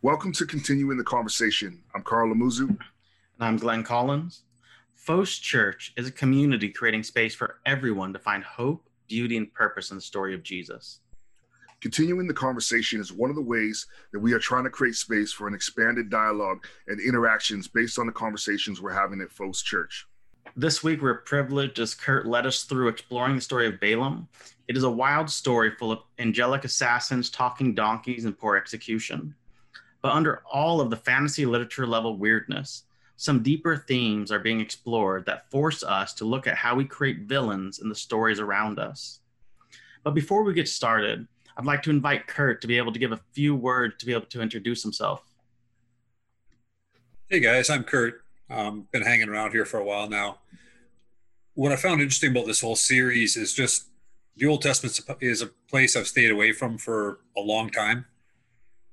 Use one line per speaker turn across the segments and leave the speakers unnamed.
Welcome to Continuing the Conversation. I'm Carl Lamuzu.
And I'm Glenn Collins. Fos Church is a community creating space for everyone to find hope, beauty, and purpose in the story of Jesus.
Continuing the conversation is one of the ways that we are trying to create space for an expanded dialogue and interactions based on the conversations we're having at Fos Church.
This week, we're privileged as Kurt led us through exploring the story of Balaam. It is a wild story full of angelic assassins, talking donkeys, and poor execution. But under all of the fantasy literature level weirdness, some deeper themes are being explored that force us to look at how we create villains in the stories around us. But before we get started, I'd like to invite Kurt to be able to give a few words to be able to introduce himself.
Hey guys, I'm Kurt. Um, been hanging around here for a while now. What I found interesting about this whole series is just the Old Testament is a place I've stayed away from for a long time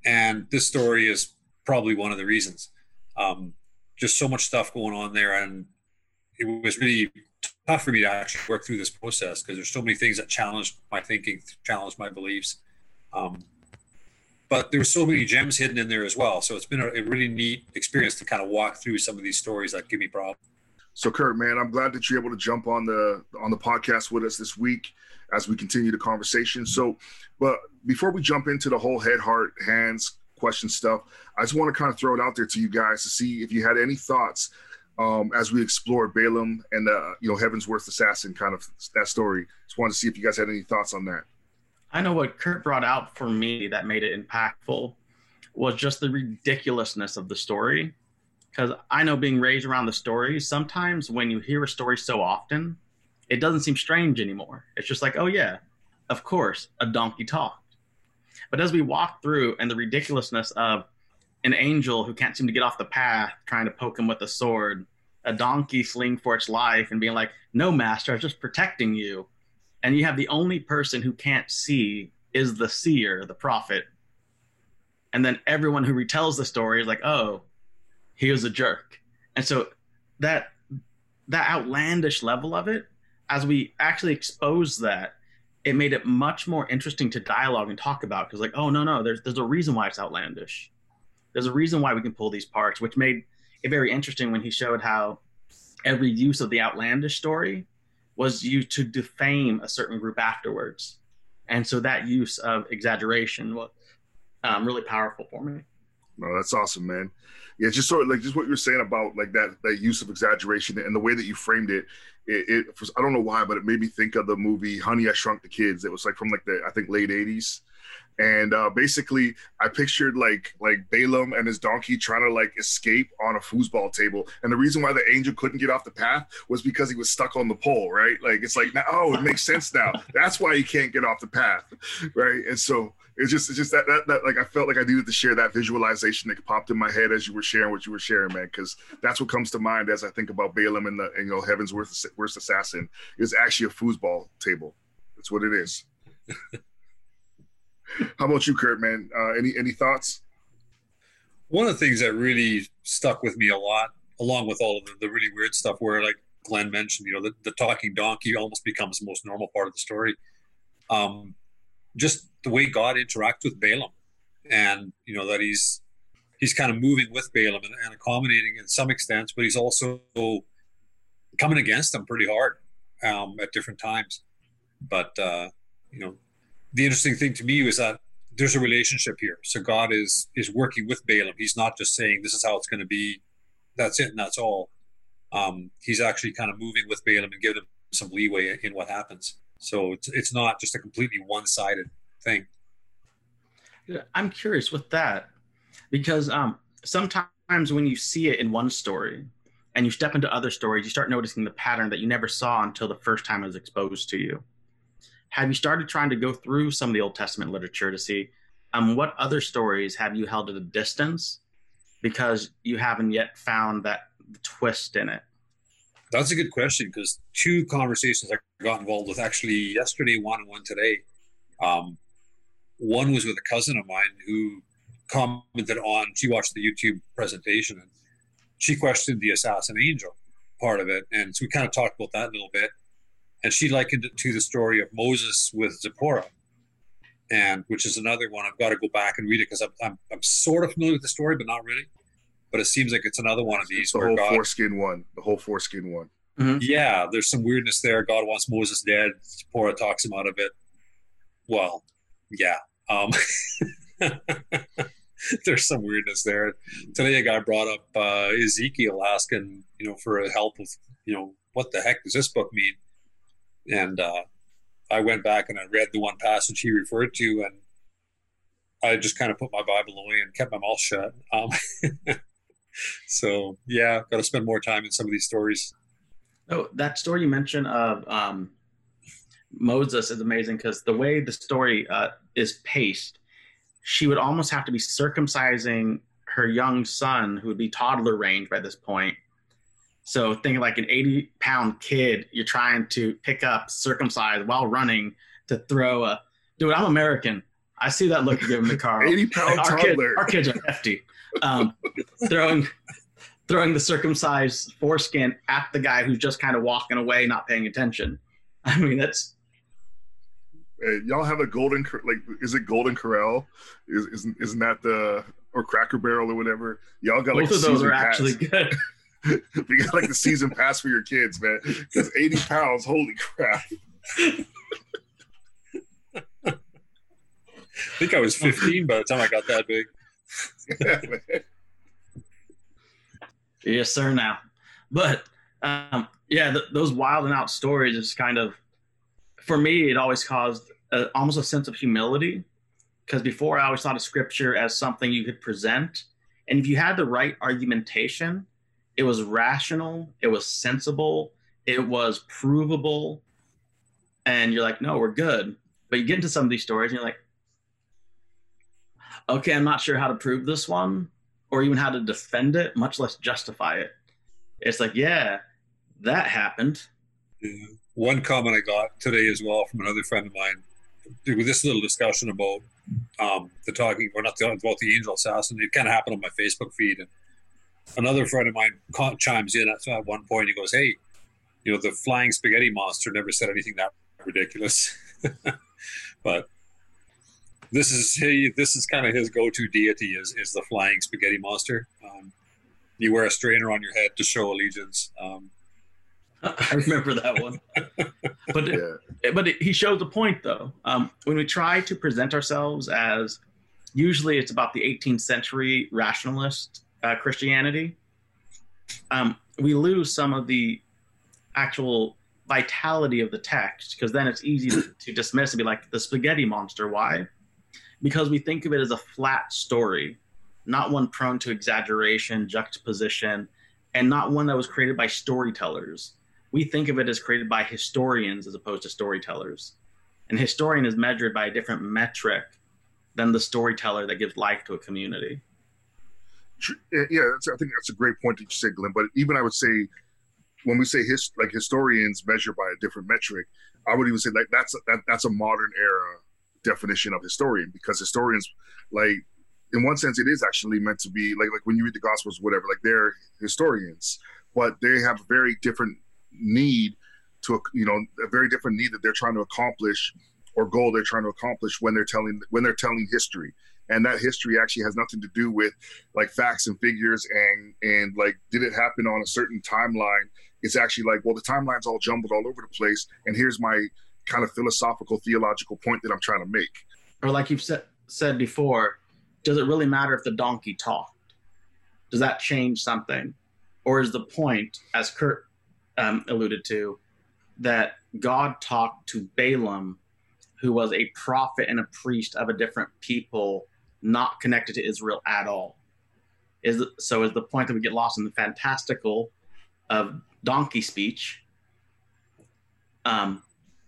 and this story is probably one of the reasons. Um, just so much stuff going on there, and it was really tough for me to actually work through this process because there's so many things that challenged my thinking, challenged my beliefs. Um, but there were so many gems hidden in there as well. So it's been a, a, really neat experience to kind of walk through some of these stories that give me problems.
So Kurt, man, I'm glad that you're able to jump on the on the podcast with us this week as we continue the conversation. So, but before we jump into the whole head, heart, hands question stuff, I just want to kind of throw it out there to you guys to see if you had any thoughts um, as we explore Balaam and uh, you know Heaven's worst assassin kind of that story. Just wanted to see if you guys had any thoughts on that.
I know what Kurt brought out for me that made it impactful was just the ridiculousness of the story. Because I know being raised around the story, sometimes when you hear a story so often, it doesn't seem strange anymore. It's just like, oh yeah, of course, a donkey talked. But as we walk through and the ridiculousness of an angel who can't seem to get off the path trying to poke him with a sword, a donkey fleeing for its life and being like, no, master, I'm just protecting you. And you have the only person who can't see is the seer, the prophet. And then everyone who retells the story is like, oh, he was a jerk. And so that that outlandish level of it, as we actually expose that, it made it much more interesting to dialogue and talk about because like oh no no there's there's a reason why it's outlandish. There's a reason why we can pull these parts which made it very interesting when he showed how every use of the outlandish story was used to defame a certain group afterwards. And so that use of exaggeration was um, really powerful for me.
No that's awesome man. Yeah just sort of like just what you're saying about like that that use of exaggeration and the way that you framed it it, it I don't know why, but it made me think of the movie Honey I Shrunk the Kids. It was like from like the I think late '80s, and uh, basically I pictured like like Balaam and his donkey trying to like escape on a foosball table, and the reason why the angel couldn't get off the path was because he was stuck on the pole, right? Like it's like now, oh, it makes sense now. That's why he can't get off the path, right? And so it's just it's just that, that that like I felt like I needed to share that visualization that popped in my head as you were sharing what you were sharing, man, because that's what comes to mind as I think about Balaam and the and, you know Heaven's worst worst assassin is actually a foosball table. That's what it is. How about you, Kurt? Man, uh, any any thoughts?
One of the things that really stuck with me a lot, along with all of the, the really weird stuff, where like Glenn mentioned, you know, the, the talking donkey almost becomes the most normal part of the story. Um, just the way God interacts with Balaam, and you know that he's he's kind of moving with Balaam and, and accommodating in some extent, but he's also coming against him pretty hard um, at different times. But uh, you know, the interesting thing to me was that there's a relationship here. So God is is working with Balaam. He's not just saying this is how it's going to be. That's it and that's all. Um, he's actually kind of moving with Balaam and giving him some leeway in what happens. So it's it's not just a completely one sided thing.
I'm curious with that because um, sometimes when you see it in one story and you step into other stories, you start noticing the pattern that you never saw until the first time it was exposed to you. Have you started trying to go through some of the Old Testament literature to see um, what other stories have you held at a distance because you haven't yet found that twist in it?
That's a good question because two conversations I got involved with actually yesterday, one and one today. Um, one was with a cousin of mine who commented on, she watched the YouTube presentation and she questioned the assassin angel part of it. And so we kind of talked about that a little bit. And she likened it to the story of Moses with Zipporah. and which is another one I've got to go back and read it because I'm, I'm I'm sort of familiar with the story, but not really. But it seems like it's another one of these
the whole
God,
foreskin one. The whole foreskin one.
yeah, there's some weirdness there. God wants Moses dead. Zipporah talks him out of it. Well, yeah. Um, there's some weirdness there. Today, a guy brought up uh, Ezekiel asking, you know, for help with, you know, what the heck does this book mean? And uh, I went back and I read the one passage he referred to, and I just kind of put my Bible away and kept my mouth shut. Um, so, yeah, got to spend more time in some of these stories.
Oh, that story you mentioned of um, Moses is amazing because the way the story uh, is paced, she would almost have to be circumcising her young son, who would be toddler range by this point. So think like an 80 pound kid you're trying to pick up, circumcise while running to throw a. Dude, I'm American. I see that look you give him the car.
80 pound
our, kid,
toddler.
our kids are hefty. Um, throwing throwing the circumcised foreskin at the guy who's just kind of walking away, not paying attention. I mean, that's
Hey, y'all have a golden Cor- like is it golden corral is isn't, isn't that the or cracker barrel or whatever y'all got like
both of those are
pass.
actually good.
you got like the season pass for your kids man because 80 pounds holy crap
I think I was 15 by the time I got that big.
Yes, sir. Now, but um, yeah, th- those wild and out stories is kind of for me. It always caused a, almost a sense of humility because before I always thought of scripture as something you could present, and if you had the right argumentation, it was rational, it was sensible, it was provable, and you're like, no, we're good. But you get into some of these stories, and you're like, okay, I'm not sure how to prove this one, or even how to defend it, much less justify it. It's like, yeah, that happened.
Yeah. One comment I got today as well from another friend of mine with this little discussion about um, the talking, or not the, about the angel assassin. It kind of happened on my Facebook feed, and another friend of mine chimes in at, at one point. He goes, "Hey, you know, the flying spaghetti monster never said anything that ridiculous." but this is he, this is kind of his go-to deity is is the flying spaghetti monster. Um, you wear a strainer on your head to show allegiance. Um,
I remember that one. But
yeah
but it, he showed the point though. Um, when we try to present ourselves as, usually it's about the 18th century rationalist uh, Christianity. Um, we lose some of the actual vitality of the text because then it's easy to, to dismiss and be like the spaghetti monster. Why? Because we think of it as a flat story, not one prone to exaggeration, juxtaposition, and not one that was created by storytellers we think of it as created by historians as opposed to storytellers. And historian is measured by a different metric than the storyteller that gives life to a community.
Yeah, I think that's a great point that you said, Glenn. But even I would say, when we say his, like historians measure by a different metric, I would even say like that's that, that's a modern era definition of historian because historians, like in one sense, it is actually meant to be like like when you read the Gospels, whatever, like they're historians, but they have a very different need to you know a very different need that they're trying to accomplish or goal they're trying to accomplish when they're telling when they're telling history. And that history actually has nothing to do with like facts and figures and and like did it happen on a certain timeline? It's actually like well the timeline's all jumbled all over the place and here's my kind of philosophical theological point that i'm trying to make
Or like you've said said before, does it really matter if the donkey talked? Does that change something? Or is the point, as Kurt um, alluded to, that God talked to Balaam, who was a prophet and a priest of a different people, not connected to Israel at all? Is so is the point that we get lost in the fantastical of donkey speech, um,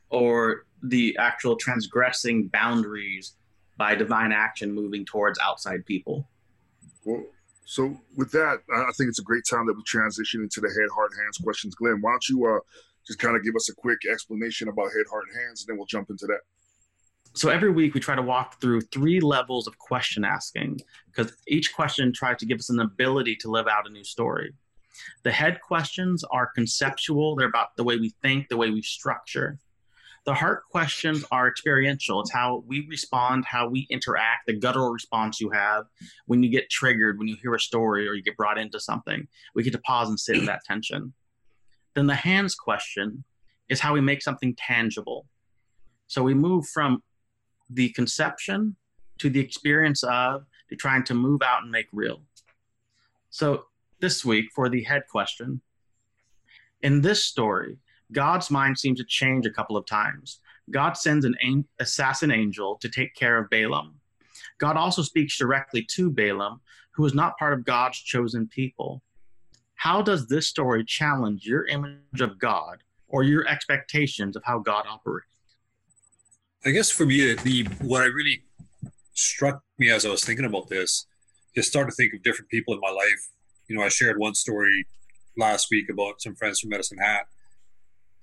or the actual transgressing boundaries by divine action moving towards outside people?
well so with that i I think it's a great time that we transition into the head heart hands questions. Glenn why don't you uh just kind of give us a quick explanation about head heart hands and then we'll jump into that.
So every week we try to walk through three levels of question asking because each question tries to give us an ability to live out a new story. The head questions are conceptual. They're about the way we think the way we structure The heart questions are experiential. It's how we respond, how we interact, the guttural response you have when you get triggered, when you hear a story or you get brought into something. We get to pause and sit in that tension. Then the hands question is how we make something tangible. So we move from the conception to the experience of to trying to move out and make real. So this week for the head question, in this story, God's mind seems to change a couple of times. God sends an assassin angel to take care of Balaam. God also speaks directly to Balaam, who is not part of God's chosen people. How does this story challenge your image of God or your expectations of how God operates?
I guess for me, the what I really struck me as I was thinking about this is start to think of different people in my life. You know, I shared one story last week about some friends from Medicine Hat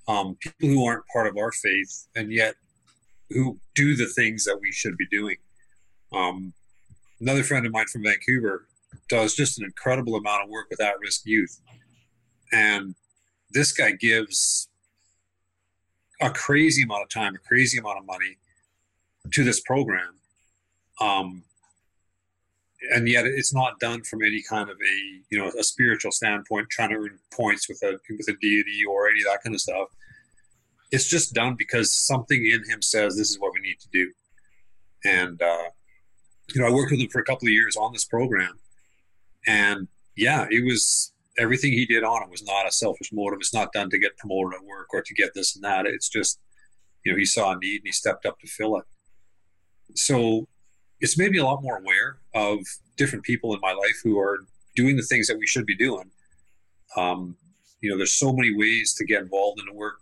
um, people who aren't part of our faith and yet who do the things that we should be doing. Um, another friend of mine from Vancouver does just an incredible amount of work with at risk youth. And this guy gives a crazy amount of time, a crazy amount of money to this program. Um, and yet it's not done from any kind of a you know a spiritual standpoint trying to earn points with a with a deity or any of that kind of stuff. It's just done because something in him says this is what we need to do. And uh, you know i worked with him for a couple of years on this program and yeah it was everything he did on it was not a selfish motive. It's not done to get promoted at work or to get this and that. It's just you know he saw a need and he stepped up to fill it. So it's made me a lot more aware of different people in my life who are doing the things that we should be doing. Um, you know, there's so many ways to get involved in the work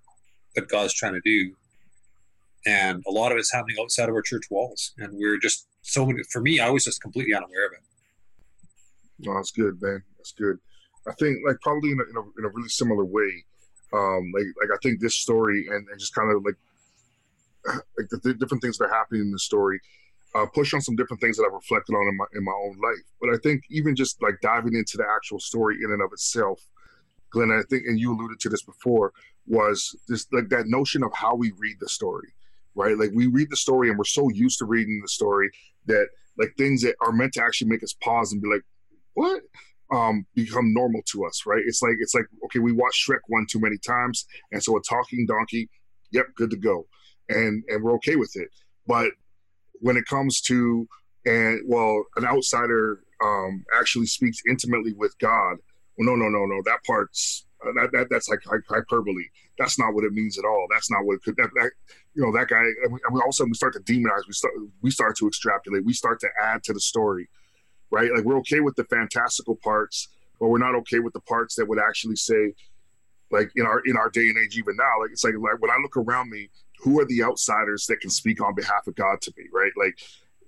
that God's trying to do, and a lot of it's happening outside of our church walls, and we're just so many. For me, I was just completely unaware of it.
No, that's good, man. That's good. I think, like, probably in a, in a, in a really similar way. Um, like, like I think this story and, and just kind of like, like the, the different things that are happening in the story uh, push on some different things that I've reflected on in my in my own life. But I think even just like diving into the actual story in and of itself, Glenn, I think, and you alluded to this before, was this like that notion of how we read the story, right? Like we read the story and we're so used to reading the story that like things that are meant to actually make us pause and be like, what? Um, become normal to us, right? It's like it's like okay, we watched Shrek one too many times, and so a talking donkey, yep, good to go, and and we're okay with it. But when it comes to and well, an outsider um, actually speaks intimately with God. Well, no, no, no, no. That part's uh, that, that that's like hyperbole. That's not what it means at all. That's not what it could. That, that you know that guy. And, we, and all of a sudden we start to demonize. We start we start to extrapolate. We start to add to the story, right? Like we're okay with the fantastical parts, but we're not okay with the parts that would actually say, like in our in our day and age, even now. Like it's like like when I look around me, who are the outsiders that can speak on behalf of God to me, right? Like,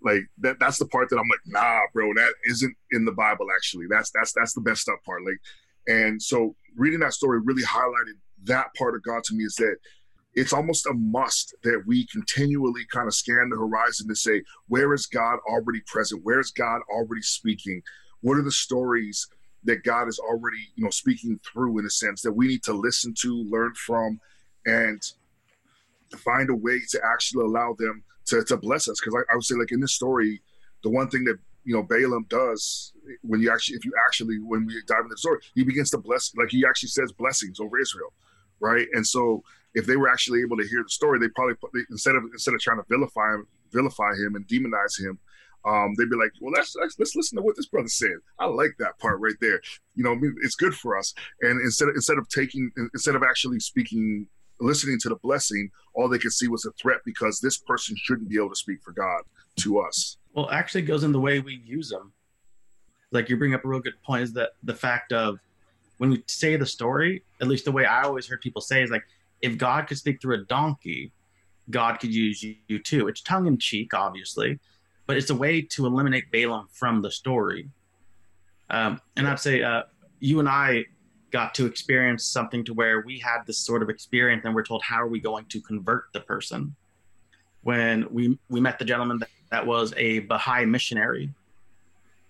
like that that's the part that I'm like, nah, bro, that isn't in the Bible actually. That's that's that's the best up part. Like, and so reading that story really highlighted that part of God to me is that it's almost a must that we continually kind of scan the horizon to say, where is God already present? Where is God already speaking? What are the stories that God is already, you know, speaking through in a sense that we need to listen to, learn from, and find a way to actually allow them to, to bless us. Because I, would say, like in this story, the one thing that you know Balaam does when you actually, if you actually, when we dive into the story, he begins to bless, like he actually says blessings over Israel, right? And so, if they were actually able to hear the story, they probably instead of instead of trying to vilify him, vilify him and demonize him, um, they'd be like, well, let's, let's, let's listen to what this brother said. I like that part right there. You know, it's good for us. And instead of, instead of taking instead of actually speaking listening to the blessing, all they could see was a threat because this person shouldn't be able to speak for God to us.
Well, actually, goes in the way we use them. Like you bring up a real good point is that the fact of when we say the story, at least the way I always heard people say is like, if God could speak through a donkey, God could use you too. It's tongue in cheek, obviously, but it's a way to eliminate Balaam from the story. Um, and I'd say uh, you and I got to experience something to where we had this sort of experience and we're told how are we going to convert the person when we we met the gentleman that, that was a baha'i missionary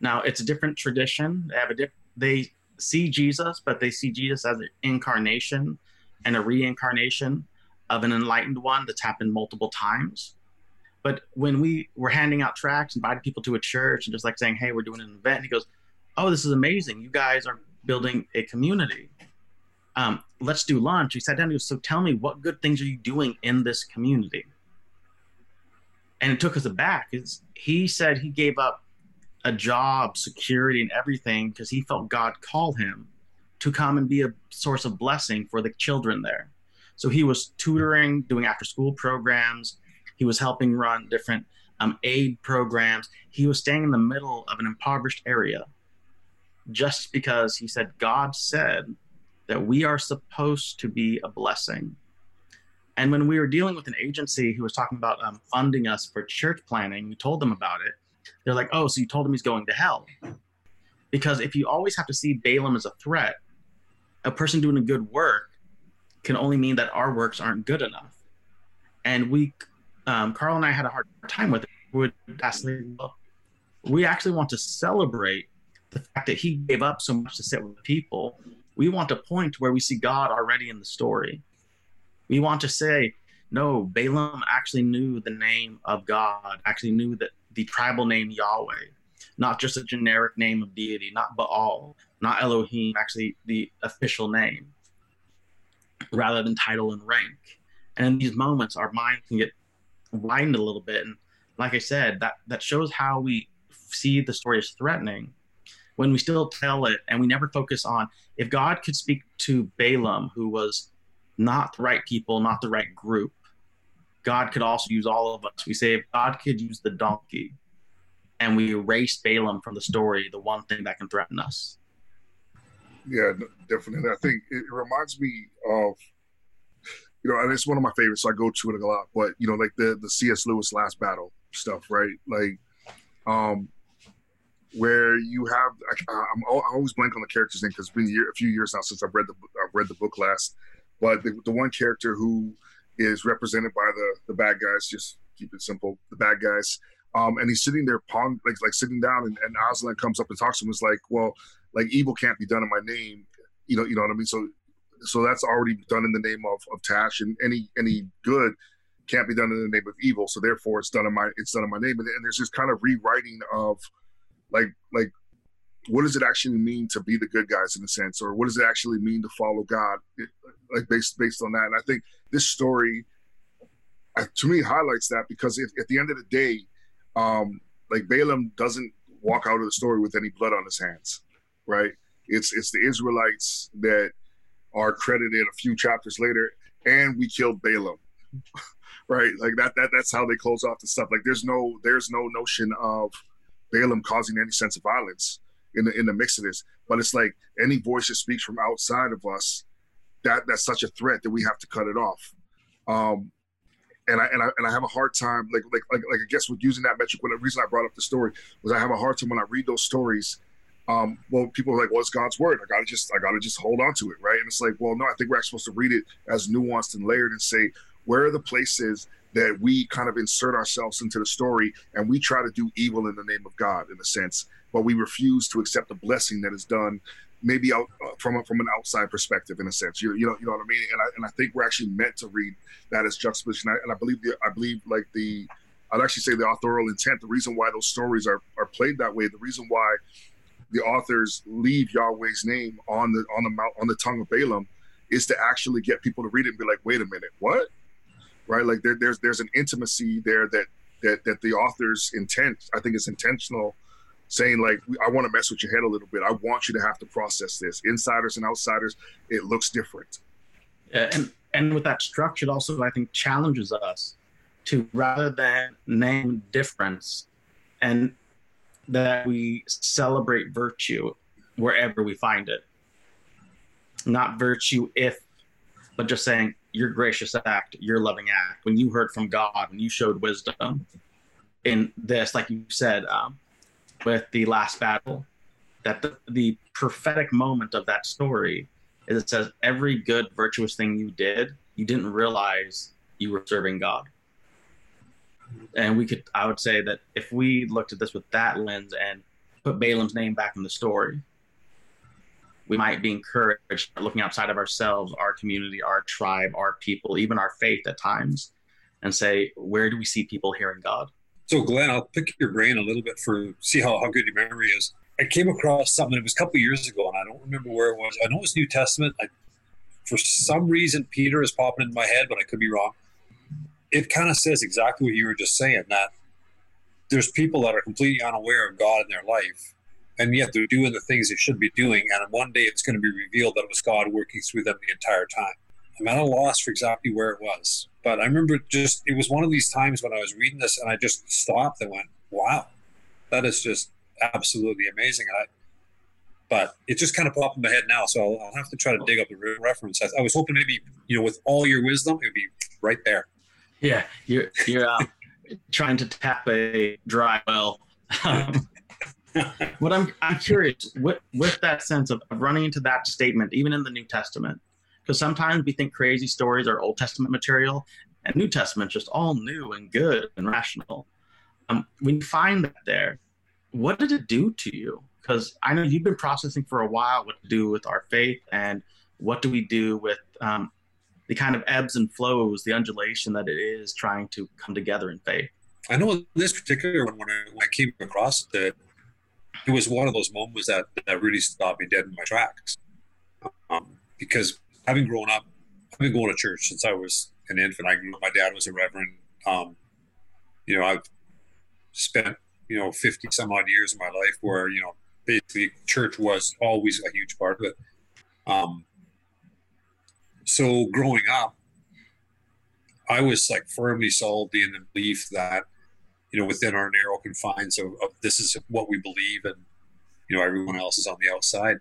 now it's a different tradition they have a diff- they see jesus but they see jesus as an incarnation and a reincarnation of an enlightened one that's happened multiple times. But when we were handing out tracts, inviting people to a church, and just like saying, "Hey, we're doing an event," he goes, "Oh, this is amazing! You guys are building a community. Um, let's do lunch." He sat down. He goes, "So tell me, what good things are you doing in this community?" And it took us aback. Is he said he gave up a job, security, and everything because he felt God call him to come and be a source of blessing for the children there. So he was tutoring, doing after school programs. He was helping run different um, aid programs. He was staying in the middle of an impoverished area just because he said, God said that we are supposed to be a blessing. And when we were dealing with an agency who was talking about um, funding us for church planning, we told them about it. They're like, oh, so you told him he's going to hell. Because if you always have to see Balaam as a threat, a person doing a good work can only mean that our works aren't good enough. And we, um, Carl and I had a hard time with it. We would ask, well, we actually want to celebrate the fact that he gave up so much to sit with people. We want to point where we see God already in the story. We want to say, no, Balaam actually knew the name of God, actually knew that the tribal name Yahweh, not just a generic name of deity, not Baal, not Elohim, actually the official name, rather than title and rank. And in these moments, our mind can get widened a little bit. And like I said, that, that shows how we see the story as threatening when we still tell it and we never focus on if God could speak to Balaam, who was not the right people, not the right group, God could also use all of us. We say if God could use the donkey and we erase Balaam from the story, the one thing that can threaten us.
Yeah, definitely. I think it reminds me of, you know, and it's one of my favorites, so I go to it a lot. But you know, like the the C.S. Lewis Last Battle stuff, right? Like, um, where you have I, am always blank on the character's name because it's been a, year, a few years now since I've read the I've read the book last. But the, the one character who is represented by the the bad guys. Just keep it simple, the bad guys. Um, and he's sitting there, pond, like like sitting down, and, and Aslan comes up and talks to him. It's like, well, like evil can't be done in my name, you know, you know what I mean. So, so that's already done in the name of of Tash, and any any good can't be done in the name of evil. So therefore, it's done in my it's done in my name. And, and there's this kind of rewriting of like like what does it actually mean to be the good guys in a sense, or what does it actually mean to follow God, like based based on that? And I think this story, uh, to me, highlights that because if, at the end of the day, um, like Balaam doesn't walk out of the story with any blood on his hands, right? It's it's the Israelites that are credited a few chapters later, and we killed Balaam, right? Like that that that's how they close off the stuff. Like there's no there's no notion of Balaam causing any sense of violence in the in the mix of this. But it's like any voice that speaks from outside of us, that that's such a threat that we have to cut it off. Um, and I and I and I have a hard time like like like, like I guess with using that metric. When the reason I brought up the story was I have a hard time when I read those stories. Um, well, people are like, "Well, it's God's word. I gotta just I gotta just hold on to it, right?" And it's like, well, no, I think we're actually supposed to read it as nuanced and layered and say where are the places that we kind of insert ourselves into the story and we try to do evil in the name of God in a sense but we refuse to accept the blessing that is done maybe out uh, from a, from an outside perspective in a sense. You, you know you know what i mean? And I, and I think we're actually meant to read that as juxtaposition. And I, and I believe the, i believe like the i'd actually say the authorial intent the reason why those stories are are played that way the reason why the authors leave yahweh's name on the on the mouth on the tongue of balaam is to actually get people to read it and be like wait a minute what right? Like there, there's there's an intimacy there that that that the author's intent i think is intentional saying like i want to mess with your head a little bit. I want you to have to process this. Insiders and outsiders it looks different.
Yeah, and and with that structure it also i think challenges us to rather than name difference and that we celebrate virtue wherever we find it. Not virtue if but just saying your gracious act your loving act when you heard from god when you showed wisdom in this like you said um, with the last battle that the, the prophetic moment of that story is it says every good virtuous thing you did you didn't realize you were serving god. And we could i would say that if we looked at this with that lens and put balaam's name back in the story we might be encouraged looking outside of ourselves, our community, our tribe, our people, even our faith at times, and say, where do we see people hearing God?
So, Glenn, I'll pick your brain a little bit for see how, how good your memory is. I came across something. It was a couple years ago, and I don't remember where it was. I know it was New Testament. I, for some reason, Peter is popping in my head, but I could be wrong. It kind of says exactly what you were just saying that there's people that are completely unaware of God in their life, and yet they're doing the things they should be doing. And one day it's going to be revealed that it was God working through them the entire time. I'm at a loss for exactly where it was, but I remember just it was one of these times when I was reading this and I just stopped and went, "Wow, that is just absolutely amazing." I, but it just kind of popped in my head now, so I'll, I'll have to try to dig up the reference. I, I, was hoping maybe you know, with all your wisdom, it would be right there.
Yeah, you're you're um, trying to tap a dry well. What I'm I'm curious with with that sense of, of running into that statement, even in the New Testament, because sometimes we think crazy stories are Old Testament material, and New Testament just all new and good and rational. Um, when you find that there, what did it do to you? Because I know you've been processing for a while what to do with our faith and what do we do with um, the kind of ebbs and flows, the undulation that it is trying to come together in faith.
I know this particular one when I, when I came across it, it was one of those moments that, that really stopped me dead in my tracks. Um, because having grown up, I've been going to church since I was an infant. I my dad was a reverend. Um, you know, I've spent you know fifty some odd years of my life where you know basically church was always a huge part of it. Um, so growing up, I was like firmly solidly in the belief that you know within our narrow confines of, of this is what we believe, and you know everyone else is on the outside.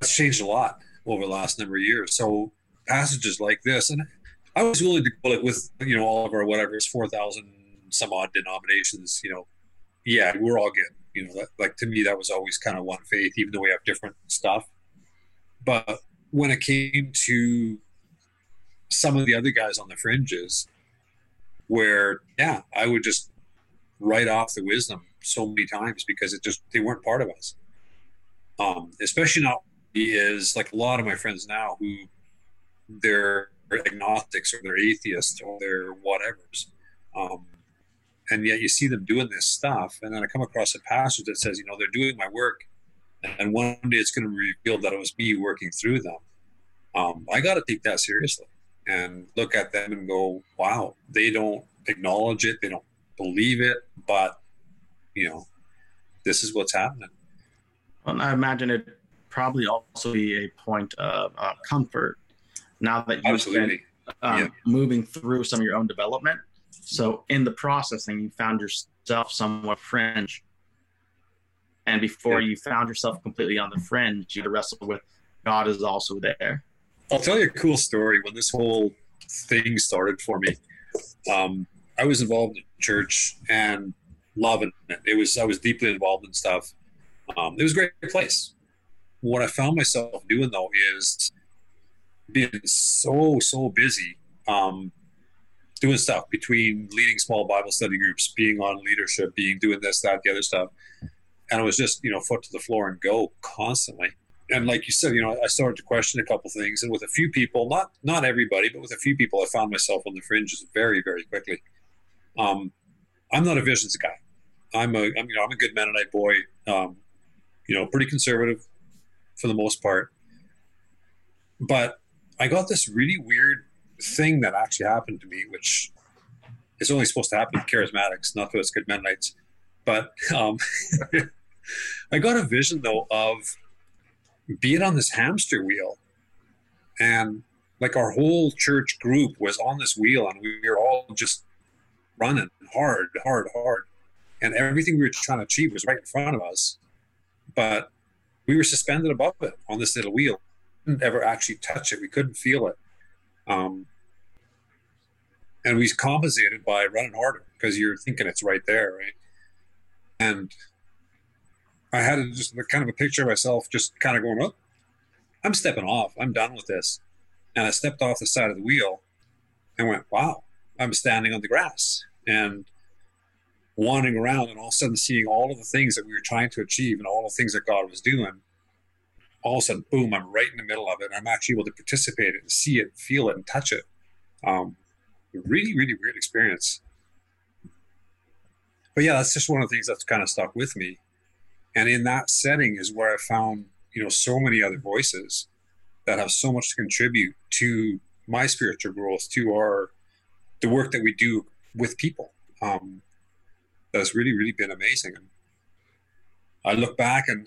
That's changed a lot over the last number of years. So passages like this, and I was willing to go it with you know all of our whatever it's four thousand some odd denominations. You know, yeah, we're all good. You know, that, like to me that was always kind of one faith, even though we have different stuff. But when it came to some of the other guys on the fringes, where yeah, I would just write off the wisdom so many times because it just they weren't part of us. Um, especially not is like a lot of my friends now who they're agnostics or they're atheists or they're whatever's. Um, and yet you see them doing this stuff. And then I come across a passage that says, you know, they're doing my work. And one day it's going to be revealed that it was me working through them. Um, I got to take that seriously and look at them and go, wow, they don't acknowledge it. They don't believe it. But, you know, this is what's happening.
Well, I imagine it probably also be a point of uh, comfort now that you've Absolutely. been um, yeah. moving through some of your own development. So in the processing, you found yourself somewhat fringe. And before yeah. you found yourself completely on the fringe, you had to wrestle with God is also there.
I'll tell you a cool story. When this whole thing started for me, um, I was involved in church and loving it. It was I was deeply involved in stuff. Um, it was a great place what I found myself doing though is being so so busy um, doing stuff between leading small Bible study groups, being on leadership, being doing this, that, the other stuff, and I was just you know foot to the floor and go constantly. And like you said, you know, I started to question a couple things, and with a few people, not not everybody, but with a few people, I found myself on the fringes very very quickly. Um, I'm not a visions guy. I'm a I'm, you know I'm a good Mennonite boy. Um, you know, pretty conservative, for the most part. But I got this really weird thing that actually happened to me, which is only supposed to happen to charismatics, not to us good Mennonites. But um, I got a vision though of being on this hamster wheel, and like our whole church group was on this wheel, and we were all just running hard, hard, hard, and everything we were trying to achieve was right in front of us. But we were suspended above it on this little wheel. Didn't ever actually touch it. We couldn't feel it. Um, and we compensated by running harder because you're thinking it's right there, right? And I had just kind of a picture of myself just kind of going, up. Oh, I'm stepping off. I'm done with this. And I stepped off the side of the wheel and went, wow, I'm standing on the grass. And wandering around and all of a sudden seeing all of the things that we were trying to achieve and all the things that God was doing. all of a sudden, boom, I'm right in the middle of it. I'm actually able to participate and see it, feel it, and touch it. Um, really, really weird experience. But yeah, that's just one of the things that's kind of stuck with me. And in that setting is where I found, you know, so many other voices that have so much to contribute to my spiritual growth, to our the work that we do with people. Um, that's really, really been amazing. And I look back and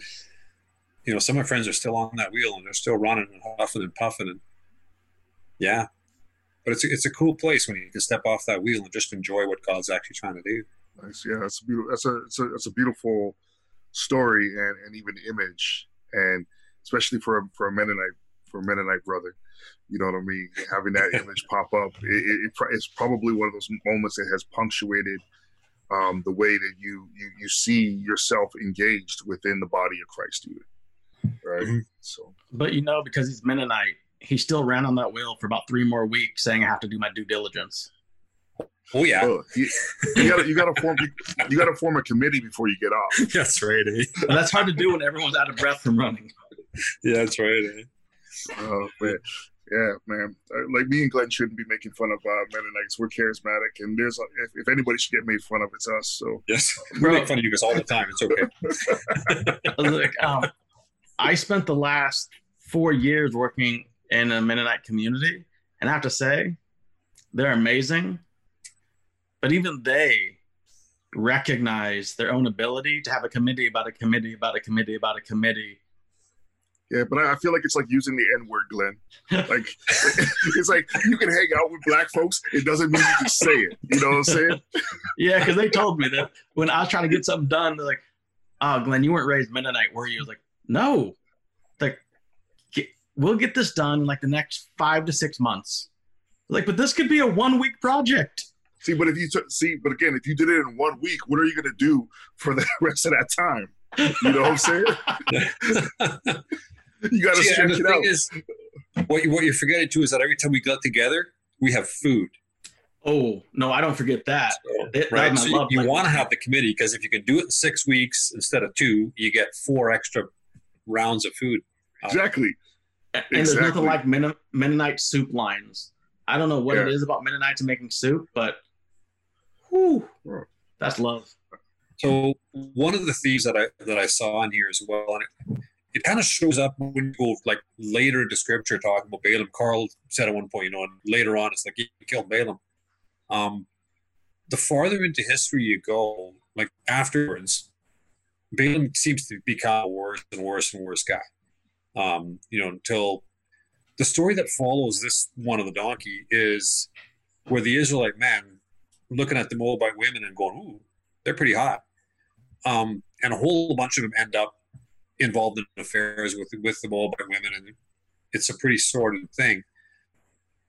you know, some of my friends are still on that wheel and they're still running and huffing and puffing and yeah. But it's a, it's a cool place when you can step off that wheel and just enjoy what God's actually trying to do.
Nice. Yeah, that's a beautiful. That's a it's a, it's a beautiful story and, and even image, and especially for a, for a Mennonite for a Mennonite brother, you know what I mean. Having that image pop up, it, it, it's probably one of those moments that has punctuated um, the way that you you you see yourself engaged within the body of Christ, even right. Mm-hmm. So,
but you know, because he's Mennonite, he still ran on that wheel for about three more weeks, saying, "I have to do my due diligence."
Oh yeah, oh,
you, you gotta you gotta form you, gotta form a committee before you get off.
That's right. Eh?
that's hard to do when everyone's out of breath from running.
Yeah, that's right. Eh?
Oh man, yeah, man. Uh, like me and Glenn shouldn't be making fun of uh, Mennonites. We're charismatic, and there's if, if anybody should get made fun of, it's us. So
yes, we make fun of you guys all the time. It's okay.
like, um, I spent the last four years working in a Mennonite community, and I have to say, they're amazing but even they recognize their own ability to have a committee about a committee about a committee about a committee.
Yeah, but I feel like it's like using the N word, Glenn. Like it's like you can hang out with black folks. It doesn't mean you can say it. You know what I'm saying?
yeah, because they told me that when I was trying to get something done, they're like, "Oh, Glenn, you weren't raised Mennonite, were you?" I was like, "No." Like, get, we'll get this done in like the next five to six months. Like, but this could be a one week project.
See, but if you t- see, but again, if you did it in one week, what are you going to do for the rest of that time? You know what I'm saying? you got to stretch it out.
Is, what, you, what you're forgetting too is that every time we got together, we have food.
Oh no, I don't forget that. So,
it, right, so you, you want to have the committee because if you can do it in six weeks instead of two, you get four extra rounds of food.
Uh, exactly.
And exactly. there's nothing like Mennonite soup lines. I don't know what yeah. it is about Mennonites making soup, but Whew, that's love.
So one of the themes that I that I saw in here as well, and it, it kind of shows up when you go like later into scripture talking about Balaam. Carl said at one point, you know, and later on it's like he killed Balaam. Um, the farther into history you go, like afterwards, Balaam seems to become a worse and worse and worse guy. Um, you know, until the story that follows this one of the donkey is where the Israelite man looking at the Moabite women and going, ooh, they're pretty hot. Um, and a whole bunch of them end up involved in affairs with with the Moabite women, and it's a pretty sordid thing.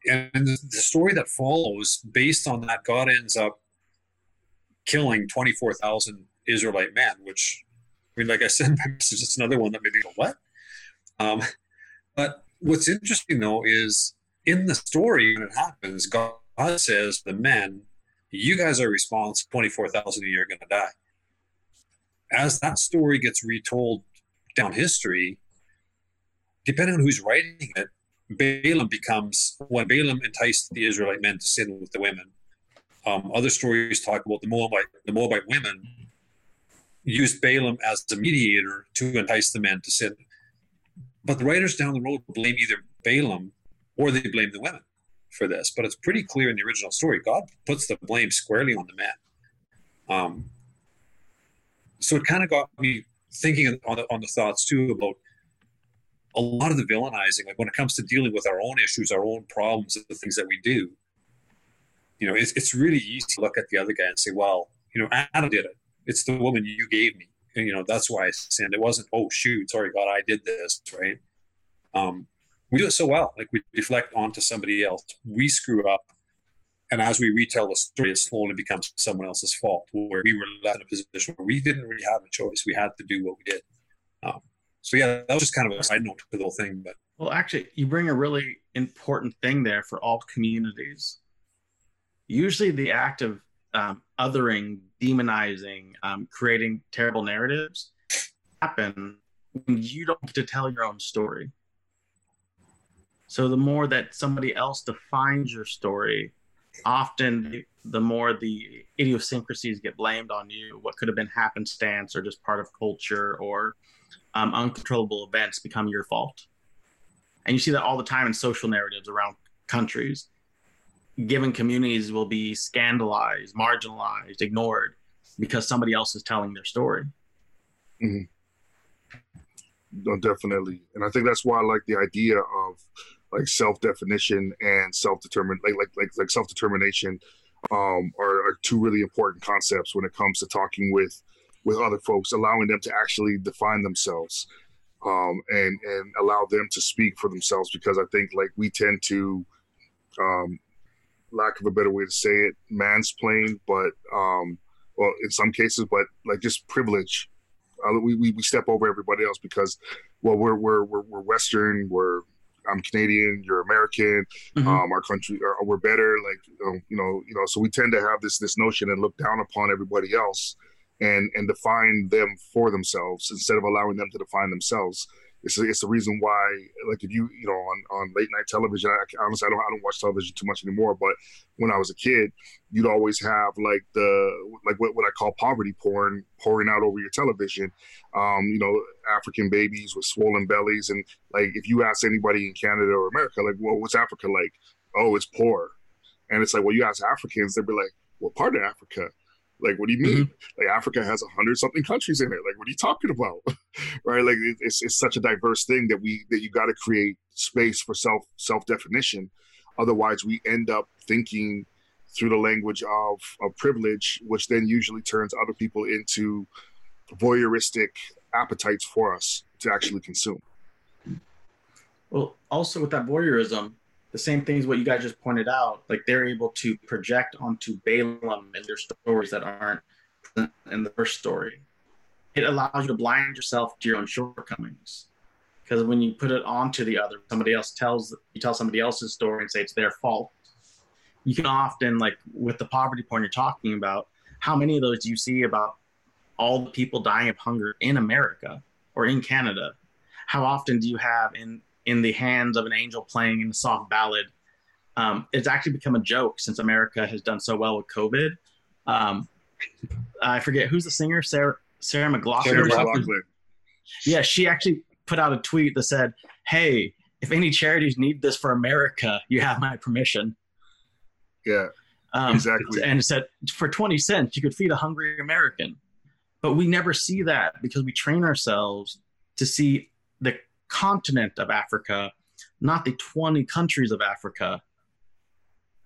And the, the story that follows, based on that, God ends up killing twenty four thousand Israelite men. Which, I mean, like I said, it's another one that made me go, "What?" Um, but what's interesting though is in the story when it happens, God says the men you guys are responsible 24,000 a year are going to die. As that story gets retold down history, depending on who's writing it, Balaam becomes when Balaam enticed the Israelite men to sin with the women. Um, other stories talk about the Moabite, the Moabite women used Balaam as the mediator to entice the men to sin. But the writers down the road blame either Balaam or they blame the women for this, but it's pretty clear in the original story. God puts the blame squarely on the man. Um, so it kind of got me thinking on the, on the thoughts too about a lot of the villainizing, like when it comes to dealing with our own issues, our own problems, the things that we do. You know, it's, it's really easy to look at the other guy and say, well, you know, Adam did it. It's the woman you gave me. And, you know, that's why I sinned. It wasn't, oh, shoot, sorry, God, I did this, right? Um, we do it so well. Like we deflect onto somebody else. We screw up. And as we retell the story, it slowly becomes someone else's fault, where we were left in a position where we didn't really have a choice. We had to do what we did. Um, so yeah, that was just kind of a side note to the whole thing. But
well, actually, you bring a really important thing there for all communities. Usually, the act of um, othering, demonizing, um, creating terrible narratives happen when you don't get to tell your own story. So the more that somebody else defines your story, often the, more the idiosyncrasies get blamed on you. What could have been happenstance or just part of culture or um, uncontrollable events become your fault. And you see that all the time in social narratives around countries. Given communities will be scandalized, marginalized, ignored because somebody else is telling their story.
Mm-hmm. No, definitely, and I think that's why I like the idea of like self definition and self determined like like like like self determination um, are, are two really important concepts when it comes to talking with with other folks, allowing them to actually define themselves um, and and allow them to speak for themselves. Because I think like we tend to, um, lack of a better way to say it, mansplain, but um, well, in some cases, but like just privilege. Uh, we, we we step over everybody else because, well, we're we're we're, we're Western, we're I'm Canadian, you're American, mm-hmm. um, our country, or, we're better. Like, um, you know, you know, so we tend to have this this notion and look down upon everybody else, and and define them for themselves instead of allowing them to define themselves. It's a, it's the reason why, like, if you you know on, on late night television, I, honestly I don't I don't watch television too much anymore. But when I was a kid, you'd always have like the like what, what I call poverty porn pouring out over your television. Um, you know, African babies with swollen bellies, and like if you ask anybody in Canada or America, like, well, what's Africa like? Oh, it's poor. And it's like, well, you ask Africans, they'd be like, what part of Africa? Like, what do you mean? Mm-hmm. Like, Africa has a hundred something countries in it. Like, what are you talking about? right? Like, it's, it's such a diverse thing that we that you got to create space for self self definition. Otherwise, we end up thinking through the language of, of privilege, which then usually turns other people into voyeuristic appetites for us to actually consume.
Well, also with that voyeurism, the same things what you guys just pointed out like they're able to project onto balaam and their stories that aren't in the first story. It allows you to blind yourself to your own shortcomings because when you put it onto the other somebody else tells you tell somebody else's story and say it's their fault. You can often like with the poverty porn you're talking about how many of those do you see about all the people dying of hunger in america or in canada? How often do you have in in the hands of an angel playing in a soft ballad. Um, it's actually become a joke since America has done so well with COVID. Um, I forget who's the singer, Sarah Sarah McLachlan. Sarah McLachlan. Yeah, she actually put out a tweet that said, "Hey, if any charities need this for America, you have my permission."
Yeah, um, exactly.
And it said for twenty cents you could feed a hungry American, but we never see that because we train ourselves to see the continent of Africa, not the 20 countries of Africa,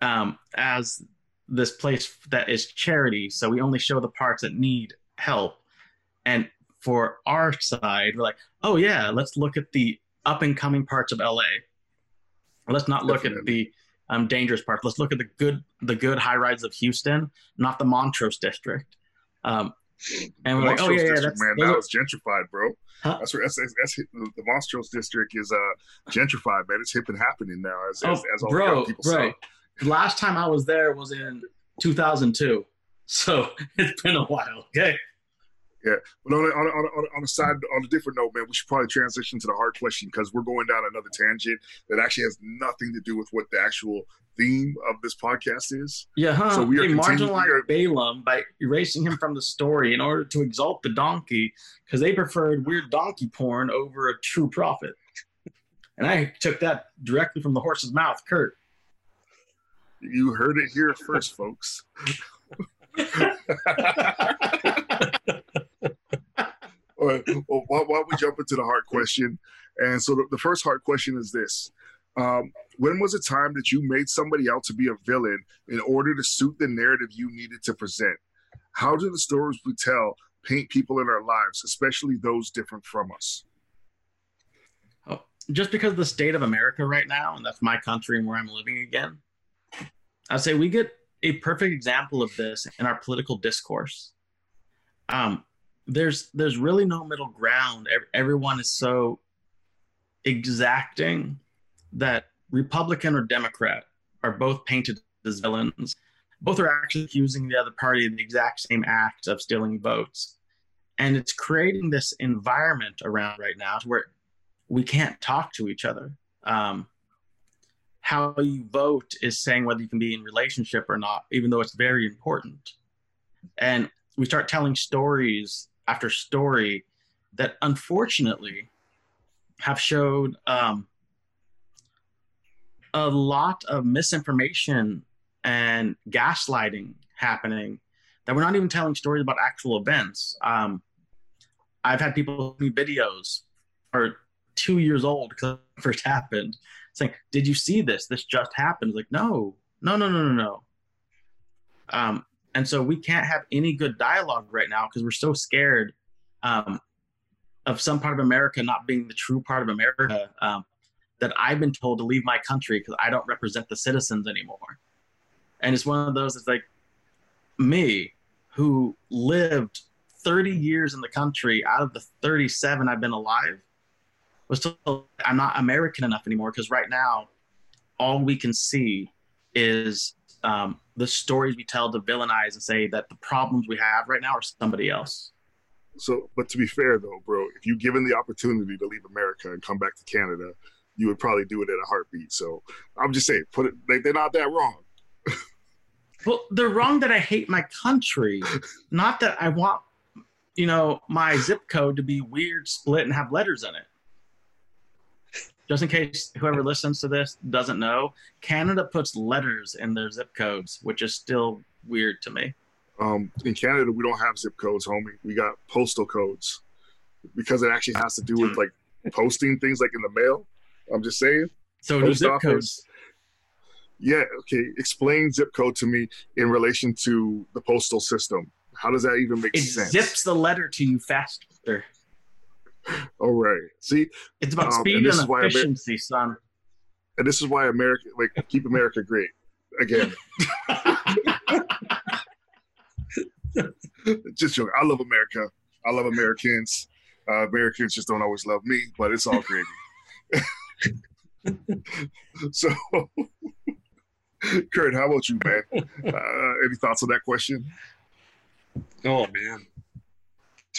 um, as this place that is charity. So we only show the parts that need help. And for our side, we're like, oh, yeah, let's look at the up and coming parts of LA. Let's not look Definitely. at the um, dangerous parts. Let's look at the good, the good high rides of Houston, not the Montrose district. Um,
and we're like, oh yeah, yeah, that's, man, that was gentrified, bro. Huh? That's where that's, that's, that's the Montrose district is uh gentrified, man. It's hip and happening now, as, oh, as, as all bro, the people bro. say.
Last time I was there was in 2002, so it's been a while. Okay.
Yeah, but on a, on, a, on, a, on a side, on a different note, man, we should probably transition to the hard question because we're going down another tangent that actually has nothing to do with what the actual theme of this podcast is.
Yeah, huh? So we are they marginalized are... Balaam by erasing him from the story in order to exalt the donkey because they preferred weird donkey porn over a true prophet. And I took that directly from the horse's mouth, Kurt.
You heard it here first, folks. well, why, why don't we jump into the hard question? And so the, the first hard question is this. Um, when was a time that you made somebody out to be a villain in order to suit the narrative you needed to present? How do the stories we tell paint people in our lives, especially those different from us?
Oh, just because the state of America right now, and that's my country and where I'm living again, I'd say we get a perfect example of this in our political discourse. Um, there's there's really no middle ground. Everyone is so exacting that Republican or Democrat are both painted as villains. Both are actually accusing the other party of the exact same act of stealing votes. and it's creating this environment around right now to where we can't talk to each other. Um, how you vote is saying whether you can be in relationship or not, even though it's very important. And we start telling stories after story that unfortunately have showed um, a lot of misinformation and gaslighting happening that we're not even telling stories about actual events. Um, I've had people send me videos are two years old because it first happened, saying, "Did you see this? This just happened." Like, no, no, no, no, no, no. Um, and so we can't have any good dialogue right now because we're so scared um, of some part of America not being the true part of America. Um, that I've been told to leave my country because I don't represent the citizens anymore. And it's one of those. It's like me, who lived 30 years in the country out of the 37 I've been alive, was told I'm not American enough anymore because right now, all we can see is um, the stories we tell to villainize and say that the problems we have right now are somebody else.
So, but to be fair though, bro, if you given the opportunity to leave America and come back to Canada, you would probably do it in a heartbeat. So I'm just saying, put it. They, they're not that wrong.
well, they're wrong that I hate my country, not that I want, you know, my zip code to be weird, split, and have letters in it just in case whoever listens to this doesn't know, Canada puts letters in their zip codes, which is still weird to me.
Um, in Canada, we don't have zip codes, homie. We got postal codes because it actually has to do with like posting things like in the mail. I'm just saying.
So do zip office, codes.
Yeah. Okay. Explain zip code to me in relation to the postal system. How does that even make
it
sense?
It zips the letter to you faster.
All right. See,
it's about um, speed and, and efficiency, Amer- son.
And this is why America, like, keep America great. Again. just joking. I love America. I love Americans. Uh, Americans just don't always love me, but it's all great. so, Kurt, how about you, man? Uh, any thoughts on that question?
Oh man,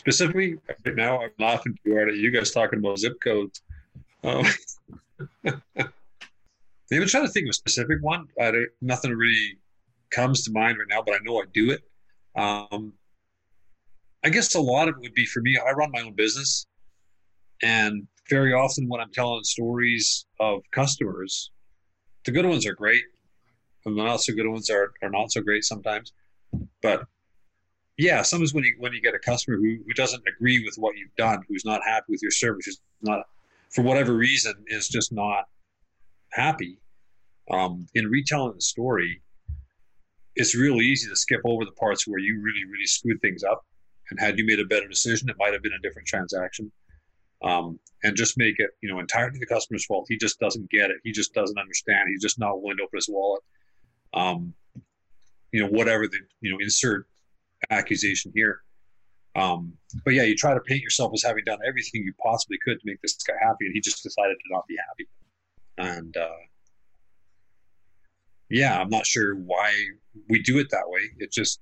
specifically right now, I'm laughing too hard at you guys talking about zip codes. Um, even trying to think of a specific one. I don't, nothing really comes to mind right now, but I know I do it. Um, I guess a lot of it would be for me. I run my own business, and very often when I'm telling stories of customers, the good ones are great, and the not so good ones are, are not so great sometimes. But yeah, sometimes when you when you get a customer who, who doesn't agree with what you've done, who's not happy with your service, who's not for whatever reason is just not happy. Um, in retelling the story, it's real easy to skip over the parts where you really, really screwed things up. And had you made a better decision, it might have been a different transaction. Um, and just make it, you know, entirely the customer's fault. He just doesn't get it. He just doesn't understand. He's just not willing to open his wallet. Um, you know, whatever the, you know, insert accusation here. Um, but yeah, you try to paint yourself as having done everything you possibly could to make this guy happy, and he just decided to not be happy. And uh, yeah, I'm not sure why we do it that way. It just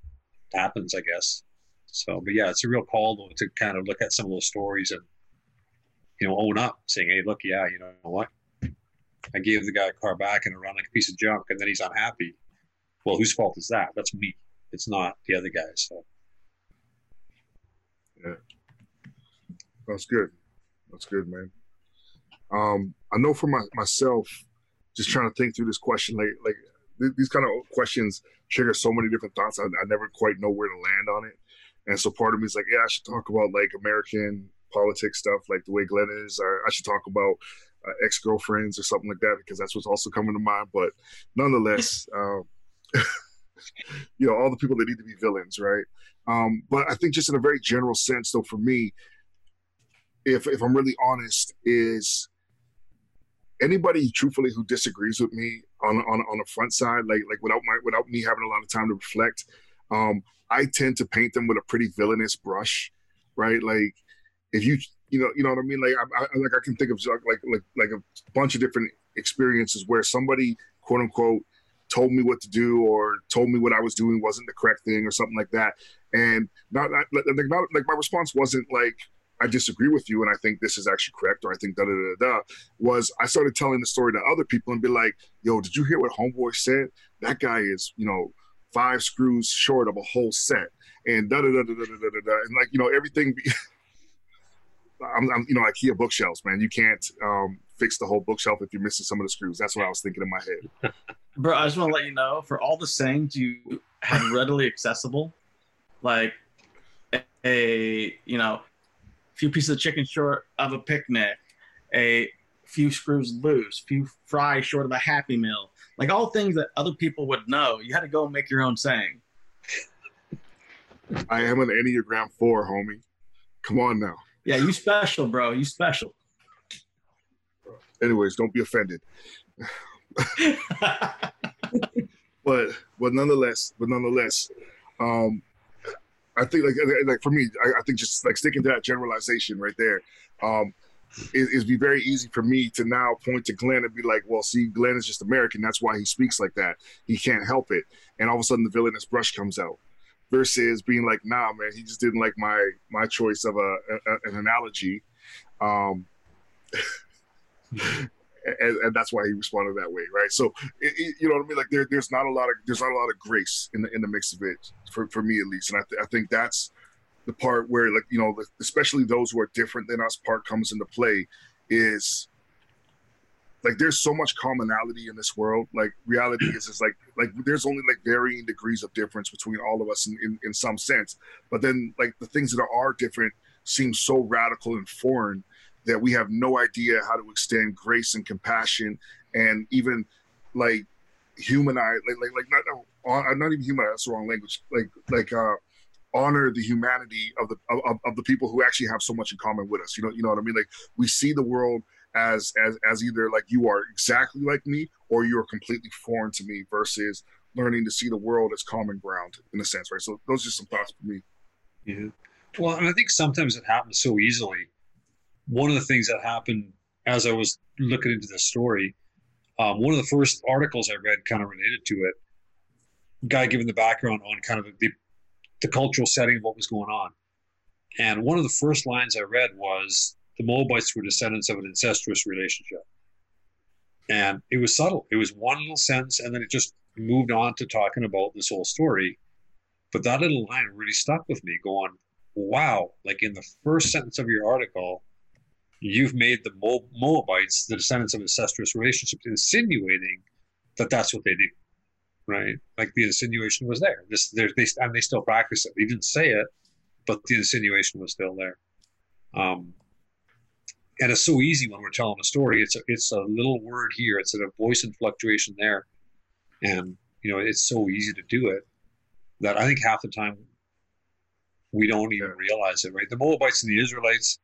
happens, I guess. So, but yeah, it's a real call though to kind of look at some of those stories and you know own up, saying, "Hey, look, yeah, you know what? I gave the guy a car back and ran like a piece of junk, and then he's unhappy. Well, whose fault is that? That's me. It's not the other guys. So.
Yeah, that's good. That's good, man. Um, I know for my, myself, just trying to think through this question, like like th- these kind of questions trigger so many different thoughts. I, I never quite know where to land on it, and so part of me is like, yeah, I should talk about like American politics stuff, like the way Glenn is. Or I should talk about uh, ex girlfriends or something like that because that's what's also coming to mind. But nonetheless. Um, you know all the people that need to be villains, right? Um, but I think just in a very general sense, though, for me, if if I'm really honest, is anybody truthfully who disagrees with me on on on the front side, like like without my without me having a lot of time to reflect, um, I tend to paint them with a pretty villainous brush, right? Like if you you know you know what I mean, like I, I like I can think of like like like a bunch of different experiences where somebody quote unquote told me what to do or told me what I was doing wasn't the correct thing or something like that. And not, not, like, not like my response wasn't like, I disagree with you and I think this is actually correct or I think da da da da was I started telling the story to other people and be like, yo, did you hear what Homeboy said? That guy is, you know, five screws short of a whole set and da da da da da da da da and like you know everything. Be, I'm, I'm, you know IKEA bookshelves, man. You can't um, fix the whole bookshelf if you're missing some of the screws. That's what I was thinking in my head.
Bro, I just want to let you know for all the sayings you have readily accessible, like a you know, few pieces of chicken short of a picnic, a few screws loose, few fries short of a happy meal, like all things that other people would know. You had to go and make your own saying.
I am an Enneagram four, homie. Come on now.
Yeah, you special, bro. You special.
Anyways, don't be offended. but but nonetheless, but nonetheless, um, I think like like for me, I, I, think just like sticking to that generalization right there, um, it, it'd be very easy for me to now point to Glenn and be like, well, see, Glenn is just American. That's why he speaks like that. He can't help it. And all of a sudden, the villainous brush comes out versus being like, nah, man, he just didn't like my my choice of a, a an analogy, um, and, and, that's why he responded that way, right? So, it, it, you know what I mean? Like, there, there's not a lot of there's not a lot of grace in the in the mix of it for, for me at least, and I, th- I think that's the part where like you know especially those who are different than us part comes into play is like there's so much commonality in this world. Like reality is is like like there's only like varying degrees of difference between all of us in, in, in some sense. But then like the things that are different seem so radical and foreign that we have no idea how to extend grace and compassion and even like humanize like like, like not uh, not even humanize that's the wrong language like like uh honor the humanity of the of, of the people who actually have so much in common with us you know you know what i mean like we see the world as as as either like you are exactly like me or you are completely foreign to me versus learning to see the world as common ground in a sense, right? So those are some thoughts for me.
Yeah. Well, and I think sometimes it happens so easily. One of the things that happened as I was looking into this story, um, one of the first articles I read kind of related to it, guy giving the background on kind of the, the cultural setting of what was going on. And one of the first lines I read was the Moabites were descendants of an incestuous relationship. And it was subtle. It was one little sentence, and then it just moved on to talking about this whole story. But that little line really stuck with me, going, wow, like in the first sentence of your article, you've made the Moabites the descendants of incestuous relationships, insinuating that that's what they do, right? Like the insinuation was there. This, they, and they still practice it. They didn't say it, but the insinuation was still there. Um, and it's so easy when we're telling a story. It's a, it's a little word here. It's a voice and fluctuation there, and you know it's so easy to do it that I think half the time we don't even realize it. Right? The Moabites and the Israelites.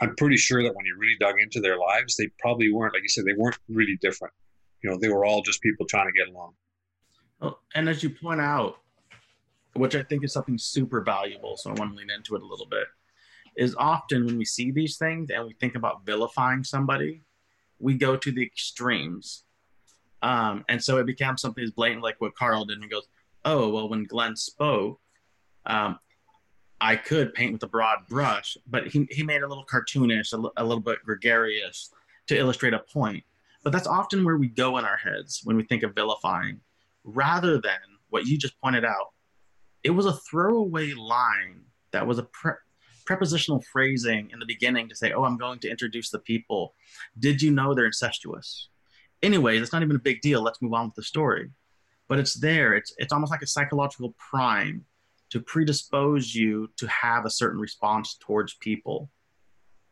I'm pretty sure that when you really dug into their lives, they probably weren't like you said. They weren't really different. You know, they were all just people trying to get along.
Well, and as you point out, which I think is something super valuable, so I want to lean into it a little bit is often when we see these things and we think about vilifying somebody, we go to the extremes. Um, and so it becomes something as blatant like what Carl did and goes, oh, well, when Glenn spoke, um, I could paint with a broad brush, but he, he made a little cartoonish, a little bit gregarious to illustrate a point. But that's often where we go in our heads when we think of vilifying, rather than what you just pointed out. It was a throwaway line that was a pre- prepositional phrasing in the beginning to say, oh, I'm going to introduce the people. Did you know they're incestuous? Anyway, that's not even a big deal. Let's move on with the story. But it's there. It's it's almost like a psychological prime to predispose you to have a certain response towards people.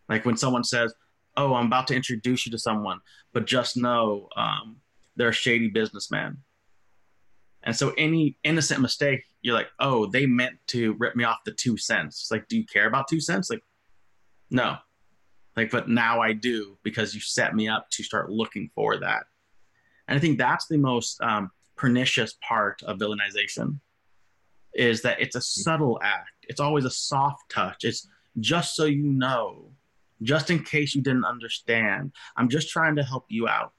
Like when someone says, "Oh, I'm about to introduce you to someone, but just know um, they're a shady businessman." And so any innocent mistake, you're like, oh, they meant to rip me off the two cents. It's like, do you care about two cents? Like, no. Like, but now I do because you set me up to start looking for that. And I think that's the most um, pernicious part of villainization is that it's a subtle act. It's always a soft touch. It's just so you know, just in case you didn't understand. I'm just trying to help you out.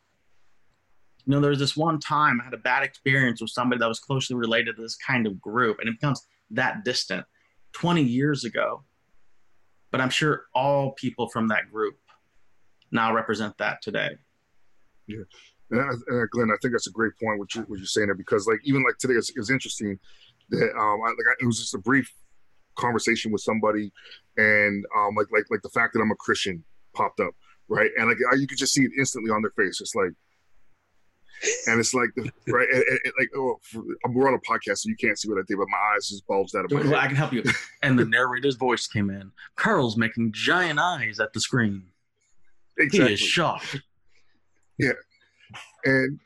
You know, there was this one time I had a bad experience with somebody that was closely related to this kind of group, and it becomes that distant 20 years ago. But I'm sure all people from that group now represent that today.
Yeah. And, uh, Glenn, I think that's a great point what, you, what you're saying there because, like, even like today, it was, it was interesting that um, I, like I, it was just a brief conversation with somebody, and um, like like like the fact that I'm a Christian popped up, right? And like I, you could just see it instantly on their face. It's like, and it's like the right, and, and, like oh, we're on a podcast, so you can't see what I did, but my eyes just bulged out of my head.
I can help you. And the narrator's voice came in. Carl's making giant eyes at the screen.
Exactly.
He is shocked.
Yeah, and